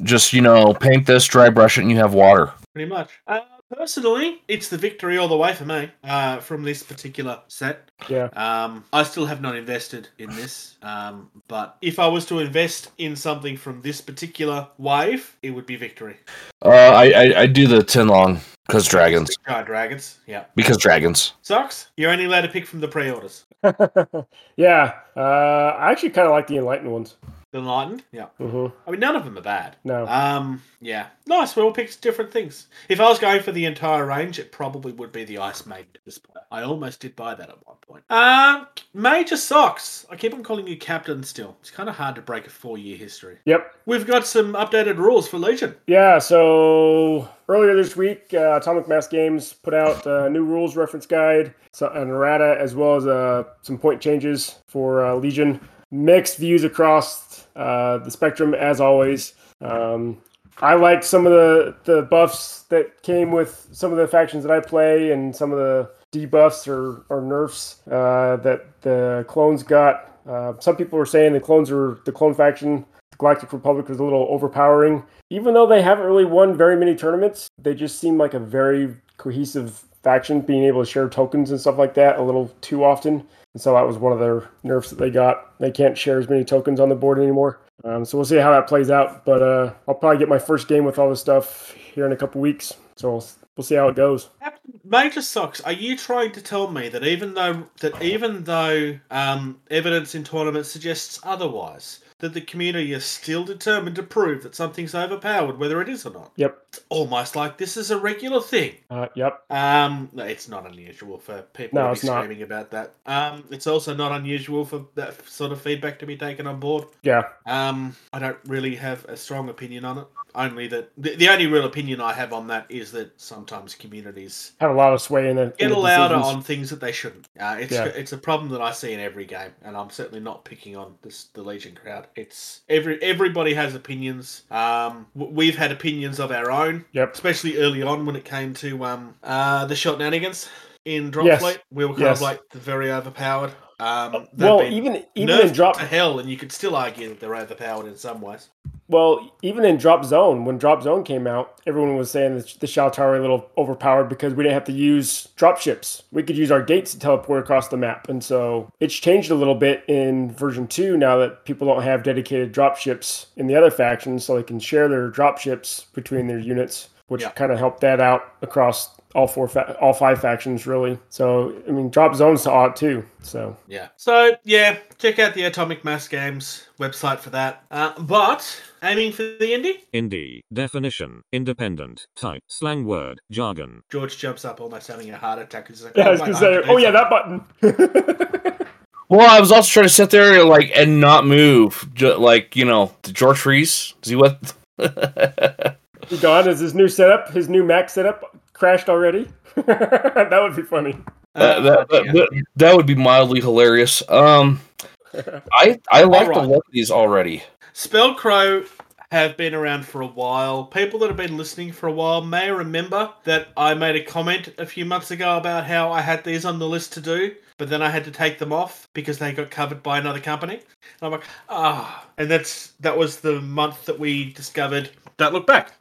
just you know, paint this, dry brush it, and you have water. pretty much. Uh, personally, it's the victory all the way for me uh, from this particular set. Yeah. Um, I still have not invested in this, um, but if I was to invest in something from this particular wave, it would be victory. Uh, I, I I do the Tianlong because dragons, dragons. Yeah. because dragons. Socks. You're only allowed to pick from the pre-orders. yeah. Uh, I actually kind of like the Enlightened ones. The enlightened. Yeah. hmm I mean, none of them are bad. No. Um, yeah, nice. We all picked different things. If I was going for the entire range, it probably would be the Ice Maiden at this point. I almost did buy that at one point. Um, Major Socks. I keep on calling you Captain still. It's kind of hard to break a four-year history. Yep. We've got some updated rules for Legion. Yeah, so earlier this week, uh, Atomic Mass Games put out a new rules reference guide, so, an errata, as well as uh, some point changes for uh, Legion. Mixed views across uh, the spectrum, as always. Um, I liked some of the, the buffs that came with some of the factions that I play, and some of the debuffs or, or nerfs uh, that the clones got. Uh, some people were saying the clones were the clone faction the Galactic Republic was a little overpowering. Even though they haven't really won very many tournaments, they just seem like a very cohesive faction, being able to share tokens and stuff like that a little too often. And so that was one of their nerfs that they got. They can't share as many tokens on the board anymore. Um, so we'll see how that plays out. But uh, I'll probably get my first game with all this stuff here in a couple weeks. So we'll, we'll see how it goes. Major Socks, are you trying to tell me that even though that even though um, evidence in tournaments suggests otherwise, that the community is still determined to prove that something's overpowered, whether it is or not. Yep. It's almost like this is a regular thing. Uh, yep. Um, it's not unusual for people No, to be not. screaming about that. Um, it's also not unusual for that sort of feedback to be taken on board. Yeah. Um, I don't really have a strong opinion on it. Only that the, the only real opinion I have on that is that sometimes communities Have a lot of sway in the get in the louder decisions. on things that they shouldn't. Uh, it's Yeah. it's a problem that I see in every game, and I'm certainly not picking on this the Legion crowd. It's every everybody has opinions. Um, we've had opinions of our own, Yep. especially early on when it came to um uh the shot nanigans in Dropfleet. Yes. We were kind Yes. of like the very overpowered. Um, Well, been even even in drop to hell, and you could still argue that they're overpowered in some ways. Well, even in Drop Zone, when Drop Zone came out, everyone was saying that the Shaltari were a little overpowered because we didn't have to use drop ships. We could use our gates to teleport across the map. And so it's changed a little bit in version 2 now that people don't have dedicated drop ships in the other factions, so they can share their drop ships between their units, which Yeah. kind of helped that out across all four, fa- all five factions, really. So, I mean, Drop Zone's to odd too. So, Yeah. So yeah, check out the Atomic Mass Games website for that. Uh, but aiming for the indie, Indie. Definition. Independent. Type. Slang word. Jargon. George jumps up almost having a heart attack. He's like, yeah, I was going to say, oh, yeah, that button. Well, I was also trying to sit there like and not move, Ju- like you know, George Freeze. Is he what? He gone? Is his new setup, his new Mac setup crashed already? that would be funny. Uh, that, that, that, that would be mildly hilarious. Um, I I like the look of these already. Spellcrow have been around for a while. People that have been listening for a while may remember that I made a comment a few months ago about how I had these on the list to do, but then I had to take them off because they got covered by another company. And I'm like, ah, and that's that was the month that we discovered Don't Look Back.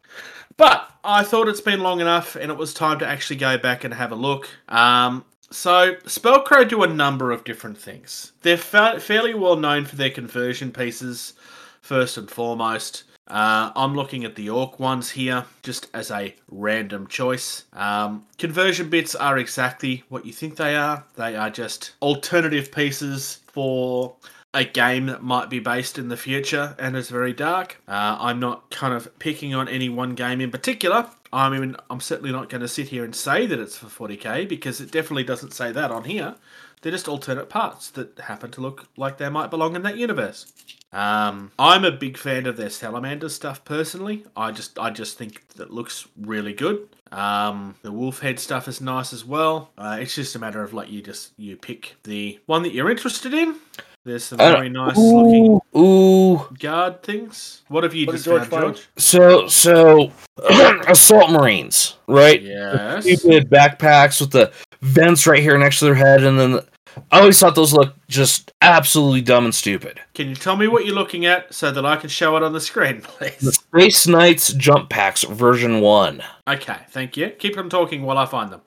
But I thought it's been long enough, and it was time to actually go back and have a look. Um, so Spellcrow do a number of different things. They're fa- fairly well known for their conversion pieces, first and foremost. Uh, I'm looking at the Orc ones here, just as a random choice. Um, conversion bits are exactly what you think they are. They are just alternative pieces for a game that might be based in the future and is very dark. Uh, I'm not kind of picking on any one game in particular. I'm even I'm certainly not going to sit here and say that it's for 40k because it definitely doesn't say that on here. They're just alternate parts that happen to look like they might belong in that universe. Um, I'm a big fan of their salamander stuff personally. I just I just think that looks really good. Um, the wolf head stuff is nice as well. Uh, it's just a matter of like you just you pick the one that you're interested in. There's some very nice looking Ooh, ooh. guard things. What have you What just George found. George? So so, assault marines, right? Yes. Stupid backpacks with the vents right here next to their head, and then the, I always thought those looked just absolutely dumb and stupid. Can you tell me what you're looking at so that I can show it on the screen, The please? Space Knights jump packs version one. Okay, thank you. Keep on talking while I find them.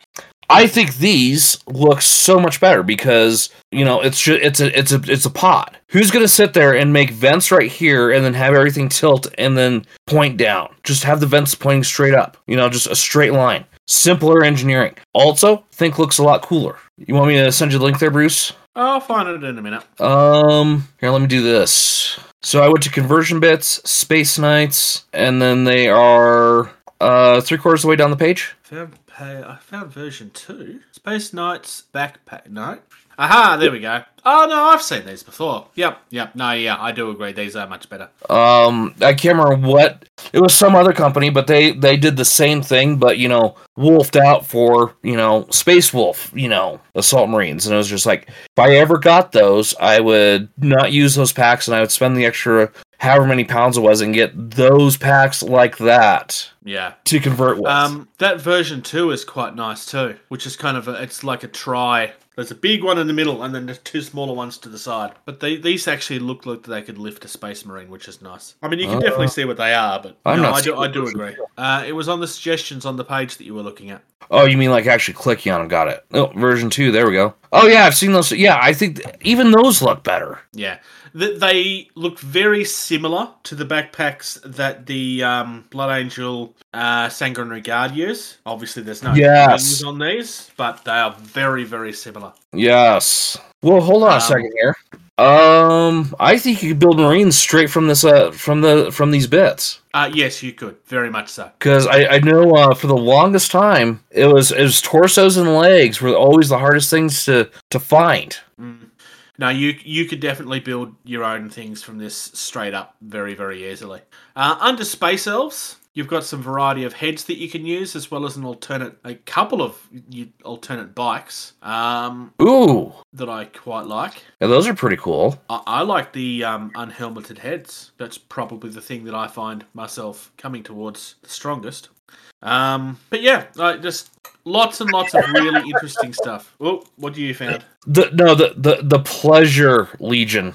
I think these look so much better because you know it's ju- it's a it's a it's a pod. Who's gonna sit there and make vents right here and then have everything tilt and then point down? Just have the vents pointing straight up. You know, just a straight line. Simpler engineering. Also, think looks a lot cooler. You want me to send you the link there, Bruce? I'll find it in a minute. Um, here, let me do this. So I went to conversion bits, Space Knights, and then they are uh three quarters of the way down the page. Found pay. I found version two. Space Knights backpack. No. Aha! There we go. Oh no, I've seen these before. Yep, yep. No, yeah, I do agree. These are much better. um i can't remember what it was some other company but they they did the same thing but you know wolfed out for you know space wolf you know assault marines and it was just like if i ever got those i would not use those packs and i would spend the extra however many pounds it was and get those packs like that Yeah. to convert with Um, that version two is quite nice too, which is kind of a, it's like a try. There's a big one in the middle, and then there's two smaller ones to the side. But they, these actually look like they could lift a space marine, which is nice. I mean, you can Uh, definitely see what they are, but I'm no, not I do, I do agree. Uh, it was on the suggestions on the page that you were looking at. oh you mean like actually clicking on them got it oh version 2 there we go oh yeah i've seen those yeah i think th- even those look better Yeah, Th- they look very similar to the backpacks that the um, Blood Angel uh, Sanguinary Guard use. Obviously, there's no Yes. on these, but they are very, very similar. yes well hold on a Um, second here Um, I think you could build Marines straight from this uh from the from these bits. Uh, yes, you could. Very much so. Because I, I know uh, for the longest time it was it was torsos and legs were always the hardest things to to find. Mm. No, you you could definitely build your own things from this straight up very very easily. Uh, under space elves, you've got some variety of heads that you can use, as well as an alternate a couple of alternate bikes um, Ooh, that I quite like. yeah, those are pretty cool. I, I like the um, unhelmeted heads. That's probably the thing that I find myself coming towards the strongest. Um, but yeah, like just lots and lots of really interesting stuff. Oh, what do you found? The no the the the pleasure legion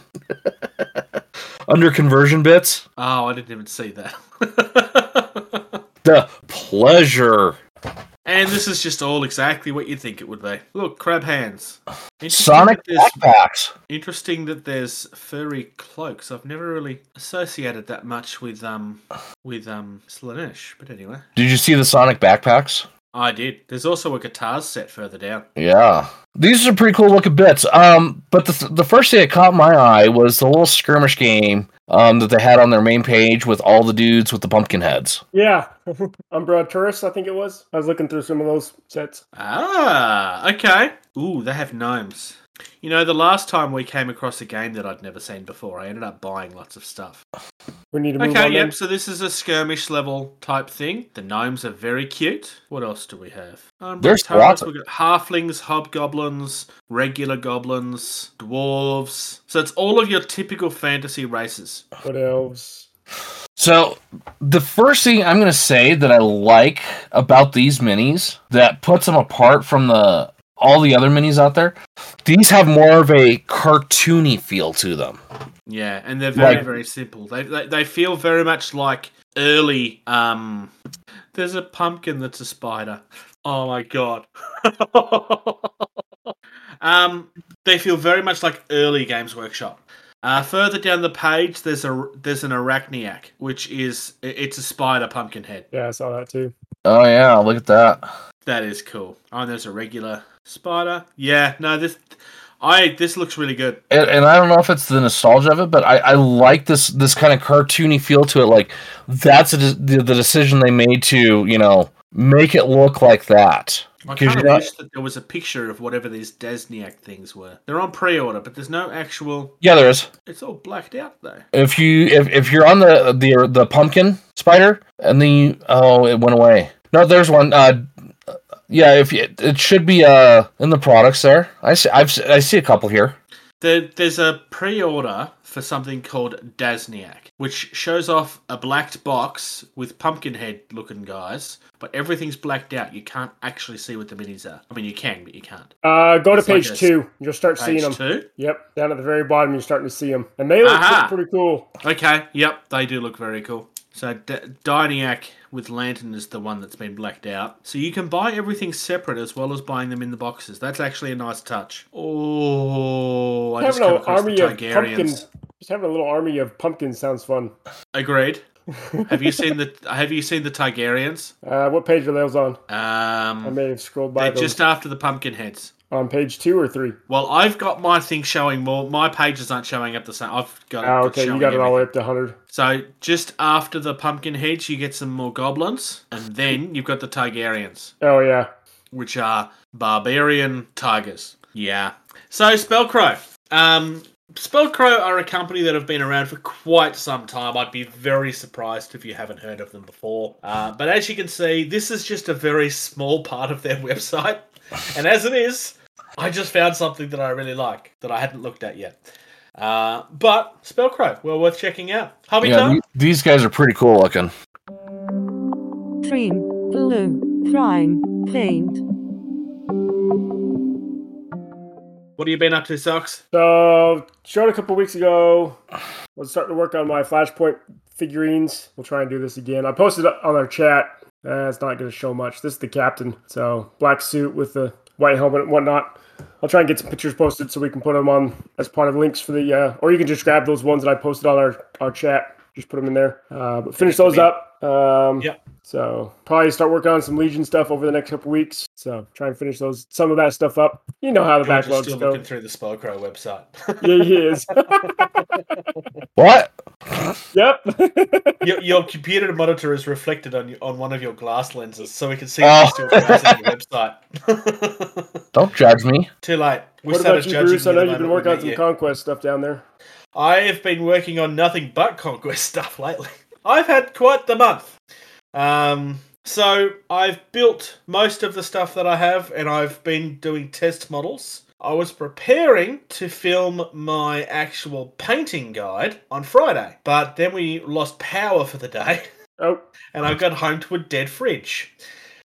under conversion bits. Oh, I didn't even see that. The pleasure and this is just all exactly what you'd think it would be. Look, crab hands. Interesting Sonic that backpacks. Interesting that there's furry cloaks. I've never really associated that much with um with um Slaanesh, but anyway, Did you see the Sonic backpacks? I did. There's also a guitars set further down. Yeah, these are pretty cool looking bits. Um, but the the first thing that caught my eye was the little skirmish game um that they had on their main page with all the dudes with the pumpkin heads. Yeah, Umbra Turris, I think it was. I was looking through some of those sets. Ah, okay. Ooh, they have gnomes. You know, the last time we came across a game that I'd never seen before, I ended up buying lots of stuff. We need to move Okay, on. then. yep, so this is a skirmish level type thing. The gnomes are very cute. What else do we have? Um, There's turtles, lots of- We've got halflings, hobgoblins, regular goblins, dwarves. So it's all of your typical fantasy races. What else? So the first thing I'm gonna say that I like about these minis that puts them apart from the all the other minis out there, these have more of a cartoony feel to them. Yeah, and they're very, Like- very simple. They, they they feel very much like early. Um, there's a pumpkin that's a spider. Oh my god. um, they feel very much like early Games Workshop. Uh, further down the page, there's a there's an arachniac, which is it's a spider pumpkin head. Yeah, I saw that too. Oh yeah, look at that. That is cool. Oh, and there's a regular spider. Yeah, no, this I this looks really good. And, and I don't know if it's the nostalgia of it, but I, I like this this kind of cartoony feel to it. Like that's a, the, the decision they made to you know make it look like that. I kind of wish that there was a picture of whatever these Desniak things were. They're on pre-order, but there's no actual. Yeah, there is. It's all blacked out though. If you if, if you're on the the the pumpkin spider and then you, oh it went away. No, there's one. Uh, yeah, if you, it should be uh in the products there. I see I've I see a couple here. There, there's a pre-order for something called Dasniak, which shows off a blacked box with pumpkin head looking guys, but everything's blacked out. You can't actually see what the minis are. I mean, you can, but you can't. Uh, go to It's like page a two. You'll start seeing Page them. two. Yep, down at the very bottom, you're starting to see them, and they look Aha. pretty cool. Okay, yep, they do look very cool. So D- Diniac with Lantern is the one that's been blacked out. So you can buy everything separate as well as buying them in the boxes. That's actually a nice touch. Oh, I just come the army of Targaryens. pumpkins. Just having a little army of pumpkins sounds fun. Agreed. have you seen the Have you seen the Targaryens? Uh, what page are those on? Um, I may have scrolled by they're those. just after the pumpkin heads. On page two or three. Well, I've got my thing showing more. My pages aren't showing up the same. I've got. Oh, okay, you got it all the way up to 100. So just after the pumpkin heads, you get some more goblins, and then you've got the Targaryens, Oh yeah, which are barbarian tigers. Yeah. So Spellcrow. Um, Spellcrow are a company that have been around for quite some time. I'd be very surprised if you haven't heard of them before. Uh, but as you can see, this is just a very small part of their website, and as it is, I just found something that I really like that I hadn't looked at yet. Uh, but Spellcrow, well worth checking out. Hobby Yeah, Time? these guys are pretty cool looking. Cream, blue, prime, paint. What have you been up to, Socks? So, showed a couple weeks ago. I was starting to work on my Flashpoint figurines. We'll try and do this again. I posted it on our chat. Uh, it's not going to show much. This is the captain. So, black suit with the white helmet and whatnot. I'll try and get some pictures posted so we can put them on as part of links for the. Uh, or you can just grab those ones that I posted on our, our chat. Just put them in there. Uh, but finish those up. Um, Yep. So probably start working on some Legion stuff over the next couple weeks. So try and finish those some of that stuff up. You know how the George is backlogs still go. looking through the Spellcrow website. Yeah, he is. What? yep. your, your computer monitor is reflected on your, on one of your glass lenses, so we can see Oh. you're still browsing the website. Don't judge me. Too late. We what about you, Bruce? I know you've been working on some you. conquest stuff down there. I have been working on nothing but conquest stuff lately. I've had quite the month. Um, so I've built most of the stuff that I have, and I've been doing test models. I was preparing to film my actual painting guide on Friday, but then we lost power for the day, Oh, and I got home to a dead fridge.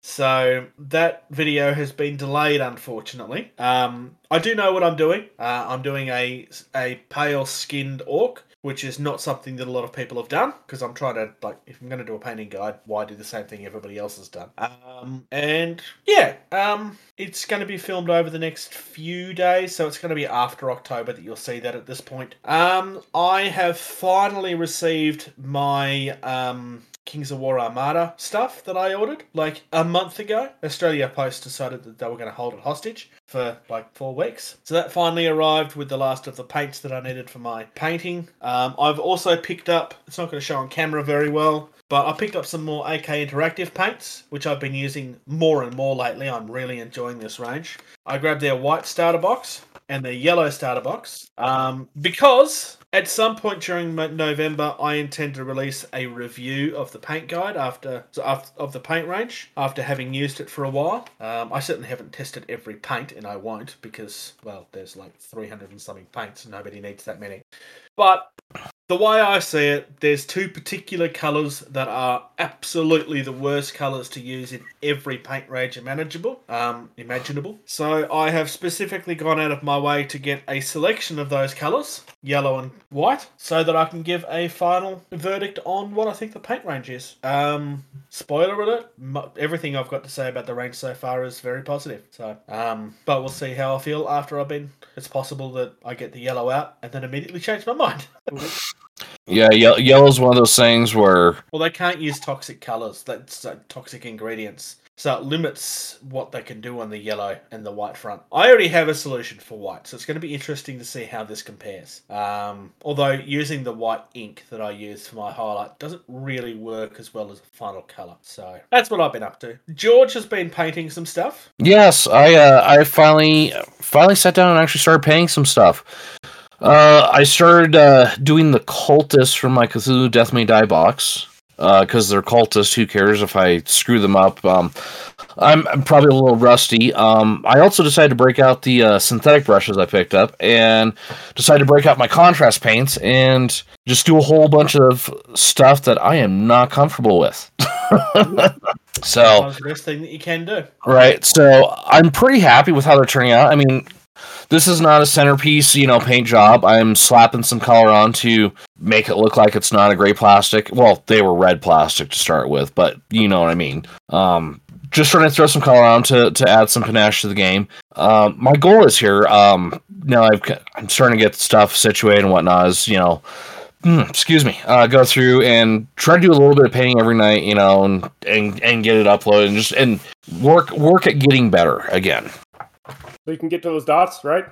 So that video has been delayed, unfortunately. Um, I do know what I'm doing. Uh, I'm doing a a pale skinned orc, which is not something that a lot of people have done. Because I'm trying to like, if I'm going to do a painting guide, why do the same thing everybody else has done? Um, and yeah, um, it's going to be filmed over the next few days, so it's going to be after October that you'll see that at this point. Um, I have finally received my um Kings of War Armada stuff that I ordered like a month ago. Australia Post decided that they were going to hold it hostage for like four weeks. So that finally arrived with the last of the paints that I needed for my painting. Um, I've also picked up, it's not going to show on camera very well, but I picked up some more AK Interactive paints, which I've been using more and more lately. I'm really enjoying this range. I grabbed their white starter box and their yellow starter box um, because at some point during November, I intend to release a review of the paint guide after of the paint range after having used it for a while. Um, I certainly haven't tested every paint, and I won't because well, there's like 300 and something paints, and nobody needs that many. But the way I see it, there's two particular colours that are absolutely the worst colours to use in every paint range imaginable. Um, imaginable. So I have specifically gone out of my way to get a selection of those colours, yellow and white, so that I can give a final verdict on what I think the paint range is. Um, spoiler alert: everything I've got to say about the range so far is very positive. So, um, but we'll see how I feel after I've been. It's possible that I get the yellow out and then immediately change my mind. Yeah, ye- yellow's one of those things where Well, they can't use toxic colors. That's uh, toxic ingredients. So it limits what they can do on the yellow and the white front. I already have a solution for white, so it's going to be interesting to see how this compares. Um, although using the white ink that I use for my highlight doesn't really work as well as a final color. So that's what I've been up to. George has been painting some stuff. Yes, I uh, I finally finally sat down and actually started painting some stuff. Uh, I started uh, doing the cultists from my Cthulhu Death May Die box Uh, because they're cultists. Who cares if I screw them up? Um, I'm, I'm probably a little rusty. Um, I also decided to break out the uh, synthetic brushes I picked up and decided to break out my contrast paints and just do a whole bunch of stuff that I am not comfortable with. so the best thing that you can do. Right. So I'm pretty happy with how they're turning out. I mean, this is not a centerpiece, you know, paint job. I'm slapping some color on to make it look like it's not a gray plastic. Well, they were red plastic to start with, but you know what I mean. Um, just trying to throw some color on to, to add some panache to the game. Um, my goal is here. Um, now I've, I'm starting to get stuff situated and whatnot. Is you know, mm, excuse me, uh, go through and try to do a little bit of painting every night, you know, and and, and get it uploaded and just and work work at getting better again. So you can get to those dots, right?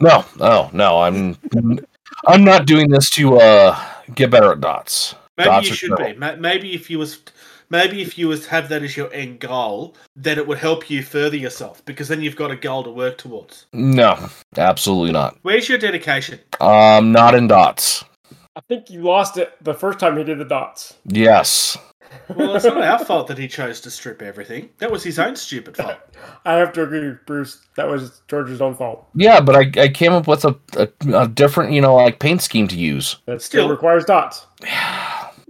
No, no, no. I'm I'm not doing this to uh get better at dots. Maybe Dots you should terrible. be. Maybe if you was, maybe if you was have that as your end goal, then it would help you further yourself because then you've got a goal to work towards. No, absolutely not. Where's your dedication? Um, not in dots. I think you lost it the first time you did the dots. Yes. Well, it's not our fault that he chose to strip everything. That was his own stupid fault. I have to agree, Bruce. That was George's own fault. Yeah, but I, I came up with a, a, a different, you know, like paint scheme to use. That still, Still- requires dots.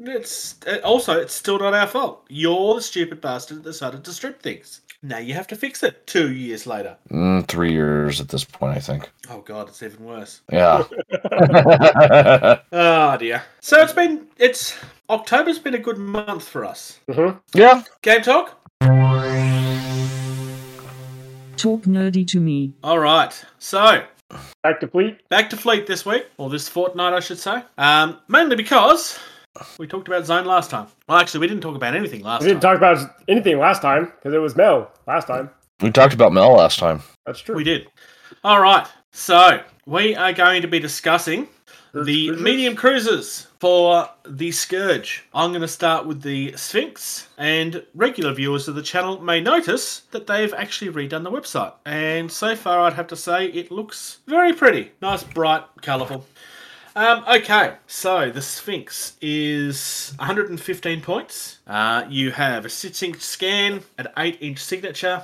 It's uh, also it's still not our fault. You're the stupid bastard that decided to strip things. Now you have to fix it. Two years later. Mm, three years at this point, I think. Oh god, it's even worse. Yeah. Oh dear. So it's been it's October's been a good month for us. hmm yeah. Game talk. Talk nerdy to me. All right. So Back to fleet. back to Fleet this week, or this fortnight, I should say. Um, mainly because We talked about Zone last time. Well, actually, we didn't talk about anything last time. We didn't time. talk about anything last time because it was Mel last time. We talked about Mel last time. That's true. we did. All right. So we are going to be discussing the Cruisers? medium cruisers for the Scourge. I'm going to start with the Sphinx, and regular viewers of the channel may notice that they've actually redone the website. And so far, I'd have to say it looks very pretty. Nice, bright, colourful. Um, okay, so the Sphinx is 115 points. Uh, you have a 6 inch scan, an 8 inch signature.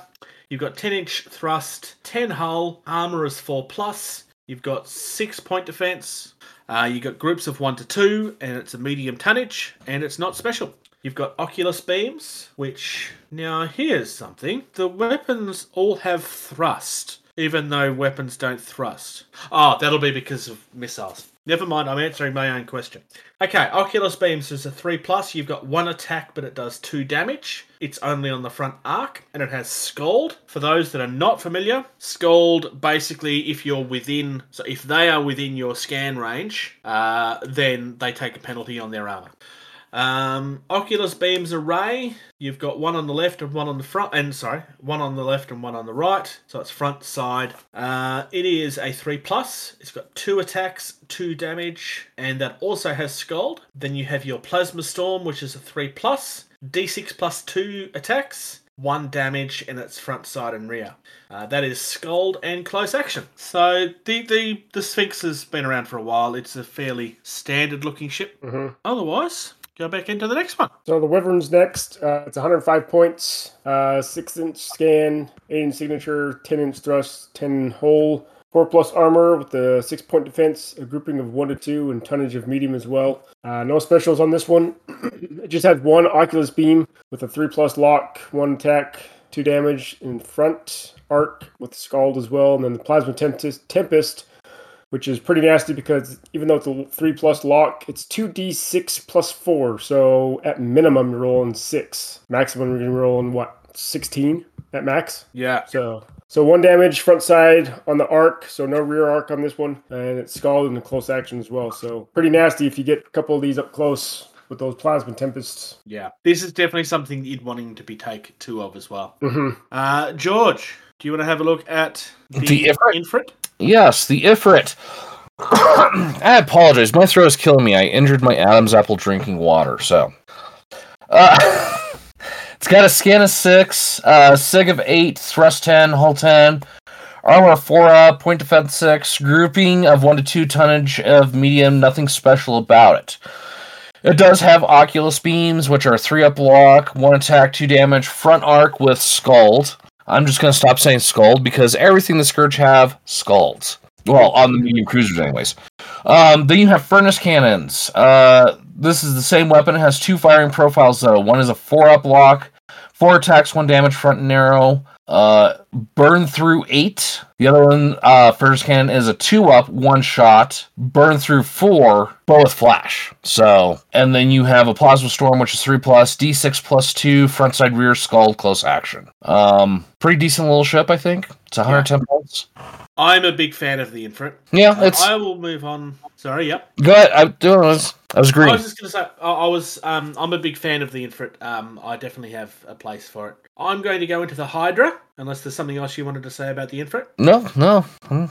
You've got 10 inch thrust, 10 hull, armor is 4 plus. You've got 6 point defense. Uh, you've got groups of 1 to 2, and it's a medium tonnage, and it's not special. You've got Oculus beams, which now here's something. The weapons all have thrust, even though weapons don't thrust. Oh, that'll be because of missiles. Never mind, I'm answering my own question. Okay, Oculus beams is a 3 plus. You've got one attack, but it does 2 damage. It's only on the front arc, and it has Scald. For those that are not familiar, Scald basically, if you're within, so if they are within your scan range, uh, then they take a penalty on their armor. Um, Oculus Beams Array, you've got one on the left and one on the front, and sorry, one on the left and one on the right. So it's front side. Uh, it is a three plus. It's got two attacks, two damage, and that also has Scald. Then you have your Plasma Storm, which is a three plus, d6 plus two attacks. One damage and its front side and rear. Uh, that is Scald and close action. So the, the the Sphinx has been around for a while. It's a fairly standard looking ship. Mhm. Otherwise, go back into the next one. So the Wyvern's next. Uh, it's 105 points, uh, 6 inch scan, 8 inch signature, 10 inch thrust, 10 hole, 4 plus armor with the 6 point defense, a grouping of 1 to 2, and tonnage of medium as well. Uh, no specials on this one. it just has one Oculus beam with a 3 plus lock, 1 attack, 2 damage in front arc with Scald as well, and then the Plasma Tempest. Tempest which is pretty nasty because even though it's a three plus lock, it's two d six plus four. So at minimum, you're rolling six. Maximum, you're rolling what sixteen at max. Yeah. So so one damage front side on the arc. So no rear arc on this one, and it's scalded in the close action as well. So pretty nasty if you get a couple of these up close with those plasma tempests. Yeah. This is definitely something you'd wanting to be take two of as well. hmm Uh, George, do you want to have a look at the, The Ifrit? Yes, the Ifrit. I apologize. My throat is killing me. I injured my Adam's apple drinking water, so. Uh, it's got a scan of six, uh, sig of eight, thrust ten, hull ten, armor four up, point defense six, grouping of one to two, tonnage of medium. Nothing special about it. It does have Oculus beams, which are three up lock, one attack, two damage, front arc with scald. I'm just gonna stop saying scald because everything the Scourge have scalds. Well, on the medium cruisers, anyways. Um, then you have furnace cannons. Uh, this is the same weapon. It has two firing profiles though. One is a four up lock, four attacks, one damage, front and narrow. Uh, burn through eight. The other one, uh, furnace cannon is a two up, one shot. Burn through four, both flash. So, and then you have a plasma storm, which is three plus, d6 plus two, front side, rear, scald, close action. Um, pretty decent little ship, I think. It's 110 points. I'm a big fan of the Infrit. Yeah, Uh, it's I will move on. Sorry, yep. go ahead. I, I was, I was I was just going to say, I, I was, um, I'm a big fan of the Infrit. Um, I definitely have a place for it. I'm going to go into the Hydra, unless there's something else you wanted to say about the Infrit. No, no. Hmm.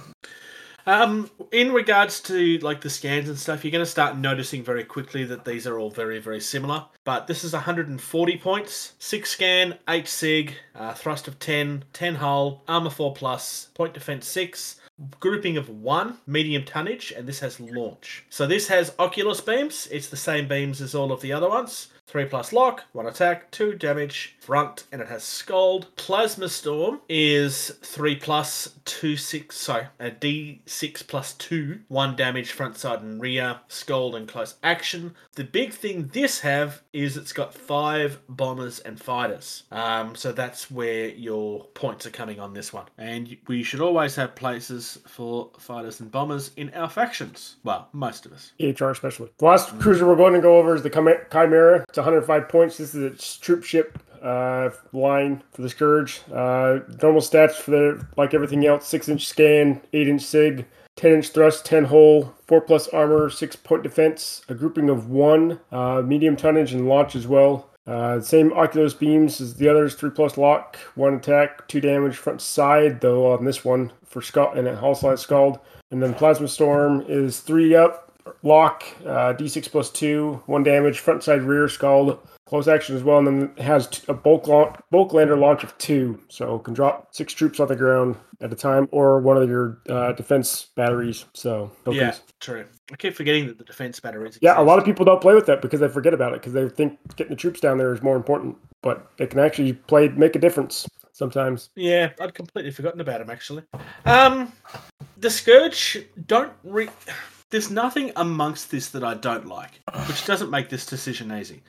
Um, in regards to like the scans and stuff, you're going to start noticing very quickly that these are all very, very similar. But this is 140 points, six scan, eight sig, uh, thrust of 10, 10 hull, armor 4 plus, point defense 6, grouping of 1, medium tonnage, and this has launch. So this has Oculus beams. It's the same beams as all of the other ones. 3 plus lock, 1 attack, 2 damage, front, and it has Scald. Plasma Storm is 3 plus 2 6, sorry, a d6 plus 2, 1 damage, front, side, and rear, Scald, and close action. The big thing this have is it's got 5 bombers and fighters. Um, so that's where your points are coming on this one. And we should always have places for fighters and bombers in our factions. Well, most of us. PHR especially. The last cruiser we're going to go over is the Chim- Chimera. It's 105 points. This is its troop ship uh, line for the Scourge. Uh, normal stats for the like everything else: six inch scan, eight inch sig, 10 inch thrust, 10 hole, 4 plus armor, 6 point defense, a grouping of 1, uh, medium tonnage, and launch as well. Uh, same Oculus beams as the others, 3 plus lock, 1 attack, 2 damage front side, though on this one for Scald and a Hull Slide Scald. And then Plasma Storm is 3 up, lock, uh, d6 plus 2, 1 damage, front side rear Scald, close action as well, and then has a bulk launch, bulk lander launch of two, so can drop six troops on the ground at a time, or one of your uh, defense batteries. So tokens. Yeah, true. I keep forgetting that the defense batteries. yeah. A lot of people don't play with that because they forget about it because they think getting the troops down there is more important, but it can actually play make a difference sometimes. Yeah, I'd completely forgotten about him actually. Um, the scourge don't re. There's nothing amongst this that I don't like, which doesn't make this decision easy.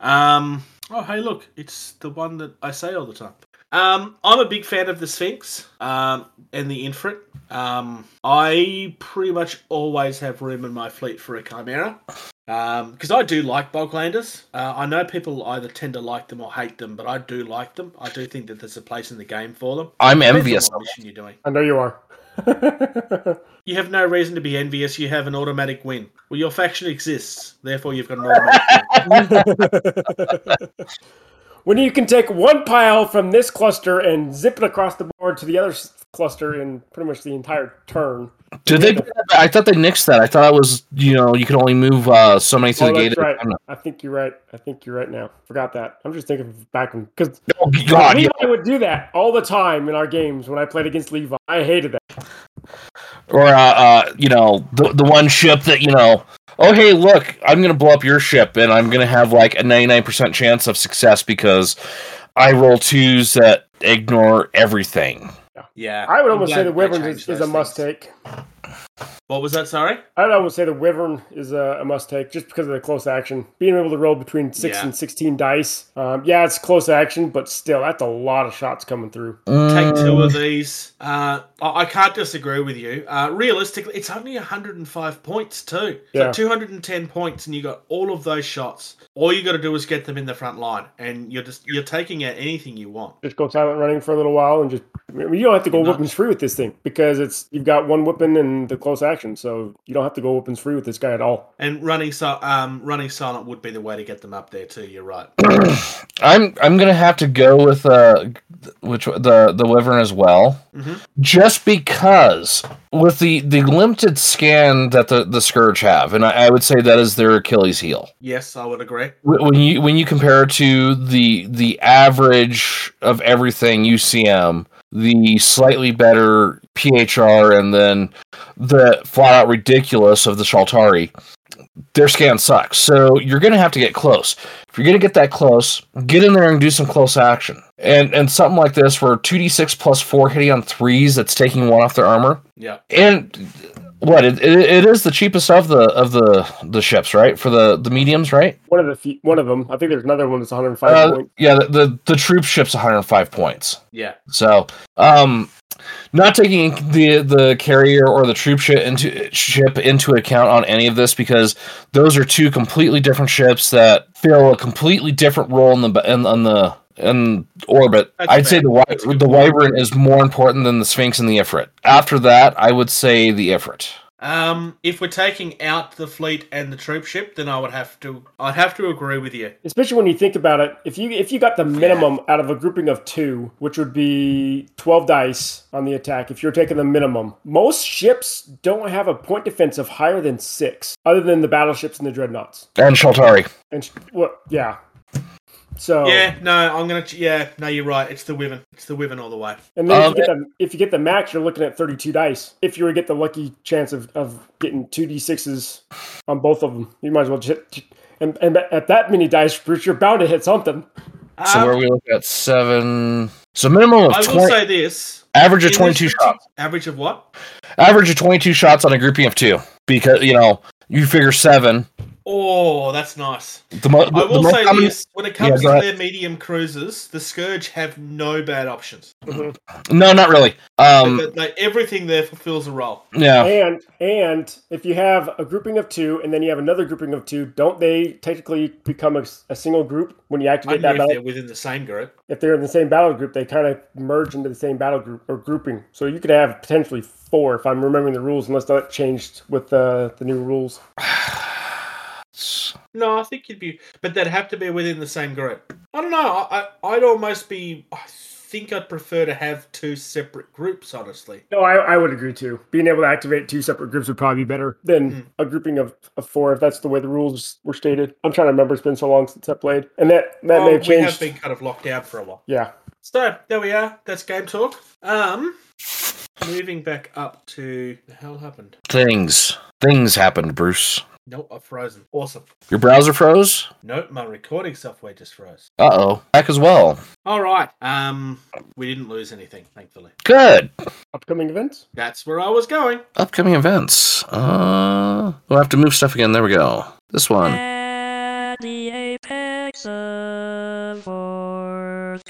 Um, oh hey, look, it's the one that I say all the time. Um, I'm a big fan of the Sphinx um, and the Infrit. Um, I pretty much always have room in my fleet for a Chimera because I do like bulk landers. Uh, I know people either tend to like them or hate them, but I do like them. I do think that there's a place in the game for them. I'm envious. What mission you're doing? I know you are. You have no reason to be envious. You have an automatic win. Well, your faction exists, therefore you've got an automatic win. when you can take one pile from this cluster and zip it across the board to the other cluster in pretty much the entire turn. Did they? I thought they nixed that. I thought it was you know you could only move uh, so many through Oh, the that's gate. right. I think you're right. I think you're right now. Forgot that. I'm just thinking back when because Oh God! Levi Yeah. would do that all the time in our games when I played against Levi. I hated that. Or uh, uh, you know the the one ship that you know. Oh hey, look! I'm gonna blow up your ship, and I'm gonna have like a 99% chance of success because I roll twos that ignore everything. Yeah. I would almost say the they Wyvern changed is, is a must things. take. What was that? Sorry. I would almost say the Wyvern is a, a must take just because of the close action. Being able to roll between six Yeah. and 16 dice. Um, yeah, it's close action, but still, that's a lot of shots coming through. Take two of these. Uh, I I can't disagree with you. Uh, realistically, it's only 105 points too. Yeah. So 210 points, and you got all of those shots. All you got to do is get them in the front line, and you're just you're taking out anything you want. Just go silent running for a little while and just. I mean, you don't have to go Nuts. weapons free with this thing because it's you've got one weapon and the close action, so you don't have to go weapons free with this guy at all. And running so um running silent would be the way to get them up there too. You're right. I'm I'm gonna have to go with uh which the the wyvern as well, Mhm. just because with the the limited scan that the the scourge have, and I, I would say that is their Achilles heel. Yes, I would agree. When you when you compare it to the the average of everything UCM, the slightly better PHR, and then the flat out ridiculous of the Shaltari, their scan sucks. So you're gonna have to get close. If you're gonna get that close, get in there and do some close action. And and something like this where two d six plus four hitting on threes, that's taking one off their armor. Yeah. And what it, it, it is the cheapest of the of the the ships, right? For the the mediums, right? One of the fe- one of them, I think there's another one that's 105 Uh, points. yeah, the, the the troop ship's 105 points. Yeah. So, um, not taking the the carrier or the troop ship into ship into account on any of this because those are two completely different ships that fill a completely different role in the in, on the in orbit. That's I'd say the Wy- That's a good the. Wyvern is more important than the Sphinx and the Ifrit. After that, I would say the Ifrit. Um, if we're taking out the fleet and the troop ship, then I would have to. I'd have to agree with you. Especially when you think about it, if you if you got the minimum out of a grouping of two, which would be 12 dice on the attack, if you're taking the minimum, most ships don't have a point defense of higher than six, other than the battleships and the dreadnoughts. And Shaltari. And sh- what? Yeah. So Yeah, no, I'm gonna. ch- Yeah, no, you're right. It's the Wyvern. It's the Wyvern all the way. And then Um, if, you get the, if you get the max, you're looking at 32 dice. If you were to get the lucky chance of, of getting two d6s on both of them, you might as well just. And, and at that many dice, Bruce, you're bound to hit something. So Um, where we look at seven. So minimum of I will say this: average of twenty-two this shots. Average of what? Average of twenty-two shots on a grouping of two because you know you figure seven Oh, that's nice. The, mo- I the, the will most say common- this: when it comes go to ahead. their medium cruisers, the Scourge have no bad options. Mhm. No, not really. Um, But they- everything there fulfills a role. yeah. And and if you have a grouping of two and then you have another grouping of two, don't they technically become a, a single group when you activate Only that if battle? they're within the same group. If they're in the same battle group, they kind of merge into the same battle group or grouping. So you could have potentially four if I'm remembering the rules, unless that changed with uh, the new rules. No, I think you'd be, but they'd have to be within the same group. I don't know. I, I I'd almost be. I think I'd prefer to have two separate groups. Honestly, No, I, I would agree too. Being able to activate two separate groups would probably be better than Hmm. a grouping of, of four if that's the way the rules were stated. I'm trying to remember. It's been so long since I played, and that that Well, may have we have been kind of locked down for a while. Yeah. So there we are. That's game talk. Um, moving back up to the hell happened. Things. Things happened, Bruce. Nope, I've frozen. Awesome. Your browser froze? Nope, my recording software just froze. Uh oh. Back as well. All right. Um, we didn't lose anything, thankfully. Good. Upcoming events. That's where I was going. Upcoming events. Uh, we'll have to move stuff again. There we go. This one. At the apex of forthcoming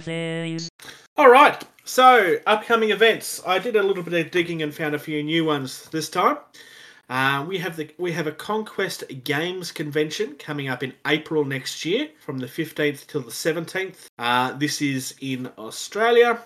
things. All right. So, upcoming events. I did a little bit of digging and found a few new ones this time. Uh, we have the we have a Conquest Games convention coming up in April next year, from the fifteenth till the seventeenth. Uh, this is in Australia,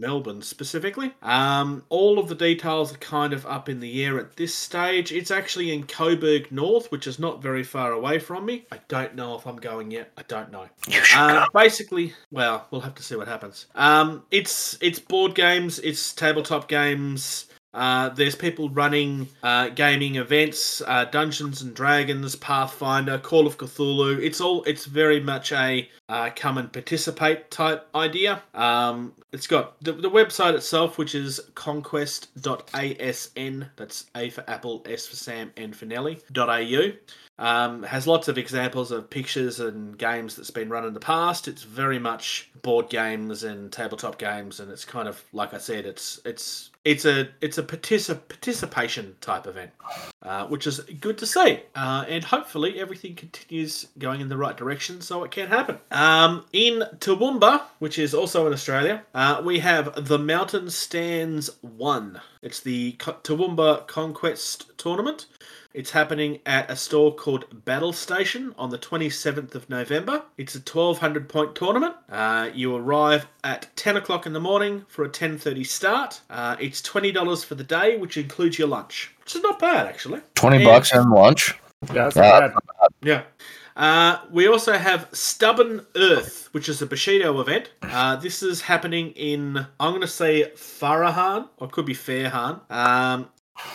Melbourne specifically. Um, all of the details are kind of up in the air at this stage. It's actually in Coburg North, which is not very far away from me. I don't know if I'm going yet. I don't know. Uh, basically, well, we'll have to see what happens. Um, it's it's board games, it's tabletop games. Uh, there's people running uh, gaming events, uh, Dungeons and Dragons, Pathfinder, Call of Cthulhu. It's all it's very much a uh, come and participate type idea. Um, it's got the, the website itself, which is conquest.asn. That's A for Apple, S for Sam, N for Nelly. .au. Um, has lots of examples of pictures and games that's been run in the past. It's very much board games and tabletop games, and it's kind of like I said, it's it's it's a it's a particip- participation type event, uh, which is good to see, uh, and hopefully everything continues going in the right direction so it can happen. Um, in Toowoomba, which is also in Australia, uh, we have the Mountain Stands One. It's the Co- Toowoomba Conquest Tournament. It's happening at a store called Battle Station on the 27th of November. It's a 1200 point tournament. Uh, you arrive at 10 o'clock in the morning for a 10:30 start. Uh, it's $20 for the day, which includes your lunch, which is not bad actually. 20 and- bucks and lunch. Yeah, that's Yeah. not bad. Yeah. Uh, we also have Stubborn Earth, which is a Bushido event. Uh, this is happening in, I'm going to say Farahan, or it could be Fairhan. Um,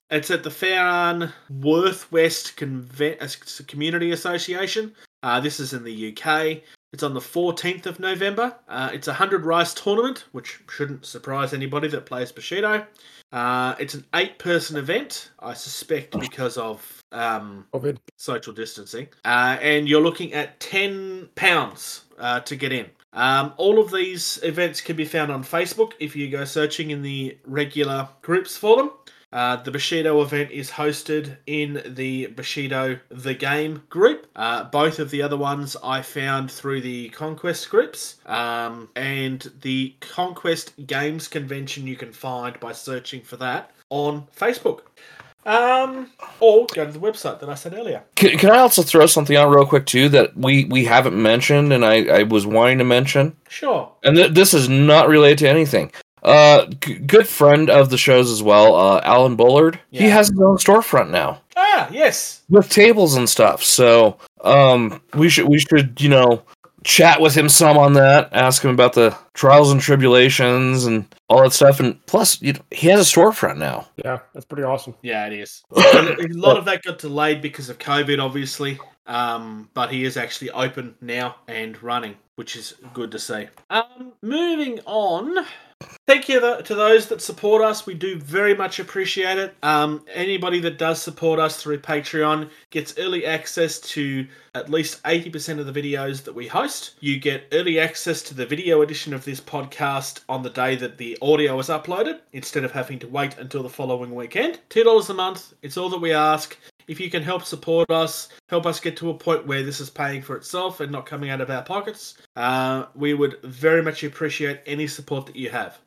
it's at the Fairhan Worth West Conven- uh, Community Association. Uh, this is in the UK. It's on the 14th of November. Uh, it's a 100 rice tournament, which shouldn't surprise anybody that plays Bushido. Uh, it's an eight person event, I suspect because of um, COVID. social distancing, uh, and you're looking at ten pounds uh, to get in. Um, all of these events can be found on Facebook if you go searching in the regular groups for them. Uh, the Bushido event is hosted in the Bushido The Game group. Uh, both of the other ones I found through the Conquest groups. Um, and the Conquest Games Convention you can find by searching for that on Facebook. Um, or go to the website that I said earlier. Can, can I also throw something out real quick too that we we haven't mentioned and I I was wanting to mention Sure. and th- this is not related to anything. Uh, g- good friend of the shows as well, uh, Alan Bullard. He has his own storefront now Ah, yes. with tables and stuff. So, um, we should we should you know chat with him some on that. Ask him about the trials and tribulations and all that stuff. And plus, you know, he has a storefront now. Yeah, that's pretty awesome. Yeah, it is. a lot of that got delayed because of COVID, obviously. Um, but he is actually open now and running, which is good to see. Um, moving on. Thank you to those that support us. We do very much appreciate it. Um, anybody that does support us through Patreon gets early access to at least 80% of the videos that we host. You get early access to the video edition of this podcast on the day that the audio is uploaded instead of having to wait until the following weekend. $2 a month. It's all that we ask. If you can help support us, help us get to a point where this is paying for itself and not coming out of our pockets, uh, we would very much appreciate any support that you have.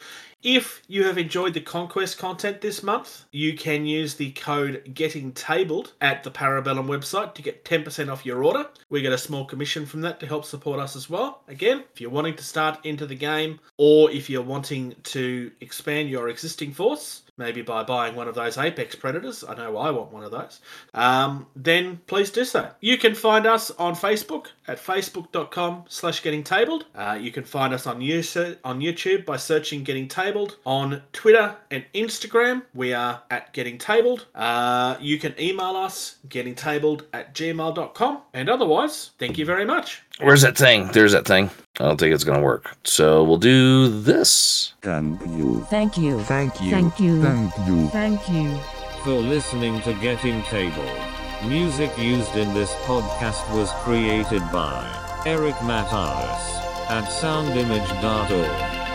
If you have enjoyed the Conquest content this month, you can use the code Getting Tabled at the Parabellum website to get 10% off your order. We get a small commission from that to help support us as well. Again, if you're wanting to start into the game or if you're wanting to expand your existing force, maybe by buying one of those Apex Predators, I know I want one of those, um, then please do so. You can find us on Facebook at facebook.com slash getting tabled. Uh, you can find us on YouTube, on YouTube by searching Getting Tabled. On Twitter and Instagram, we are at Getting Tabled. Uh, you can email us, gettingtabled at gmail.com. And otherwise, thank you very much. Where's that thing? There's that thing. I don't think it's gonna work. So we'll do this. Thank you. Thank you. Thank you. Thank you. Thank you. Thank you. For listening to Getting Table. Music used in this podcast was created by Eric Matyas at soundimage.org.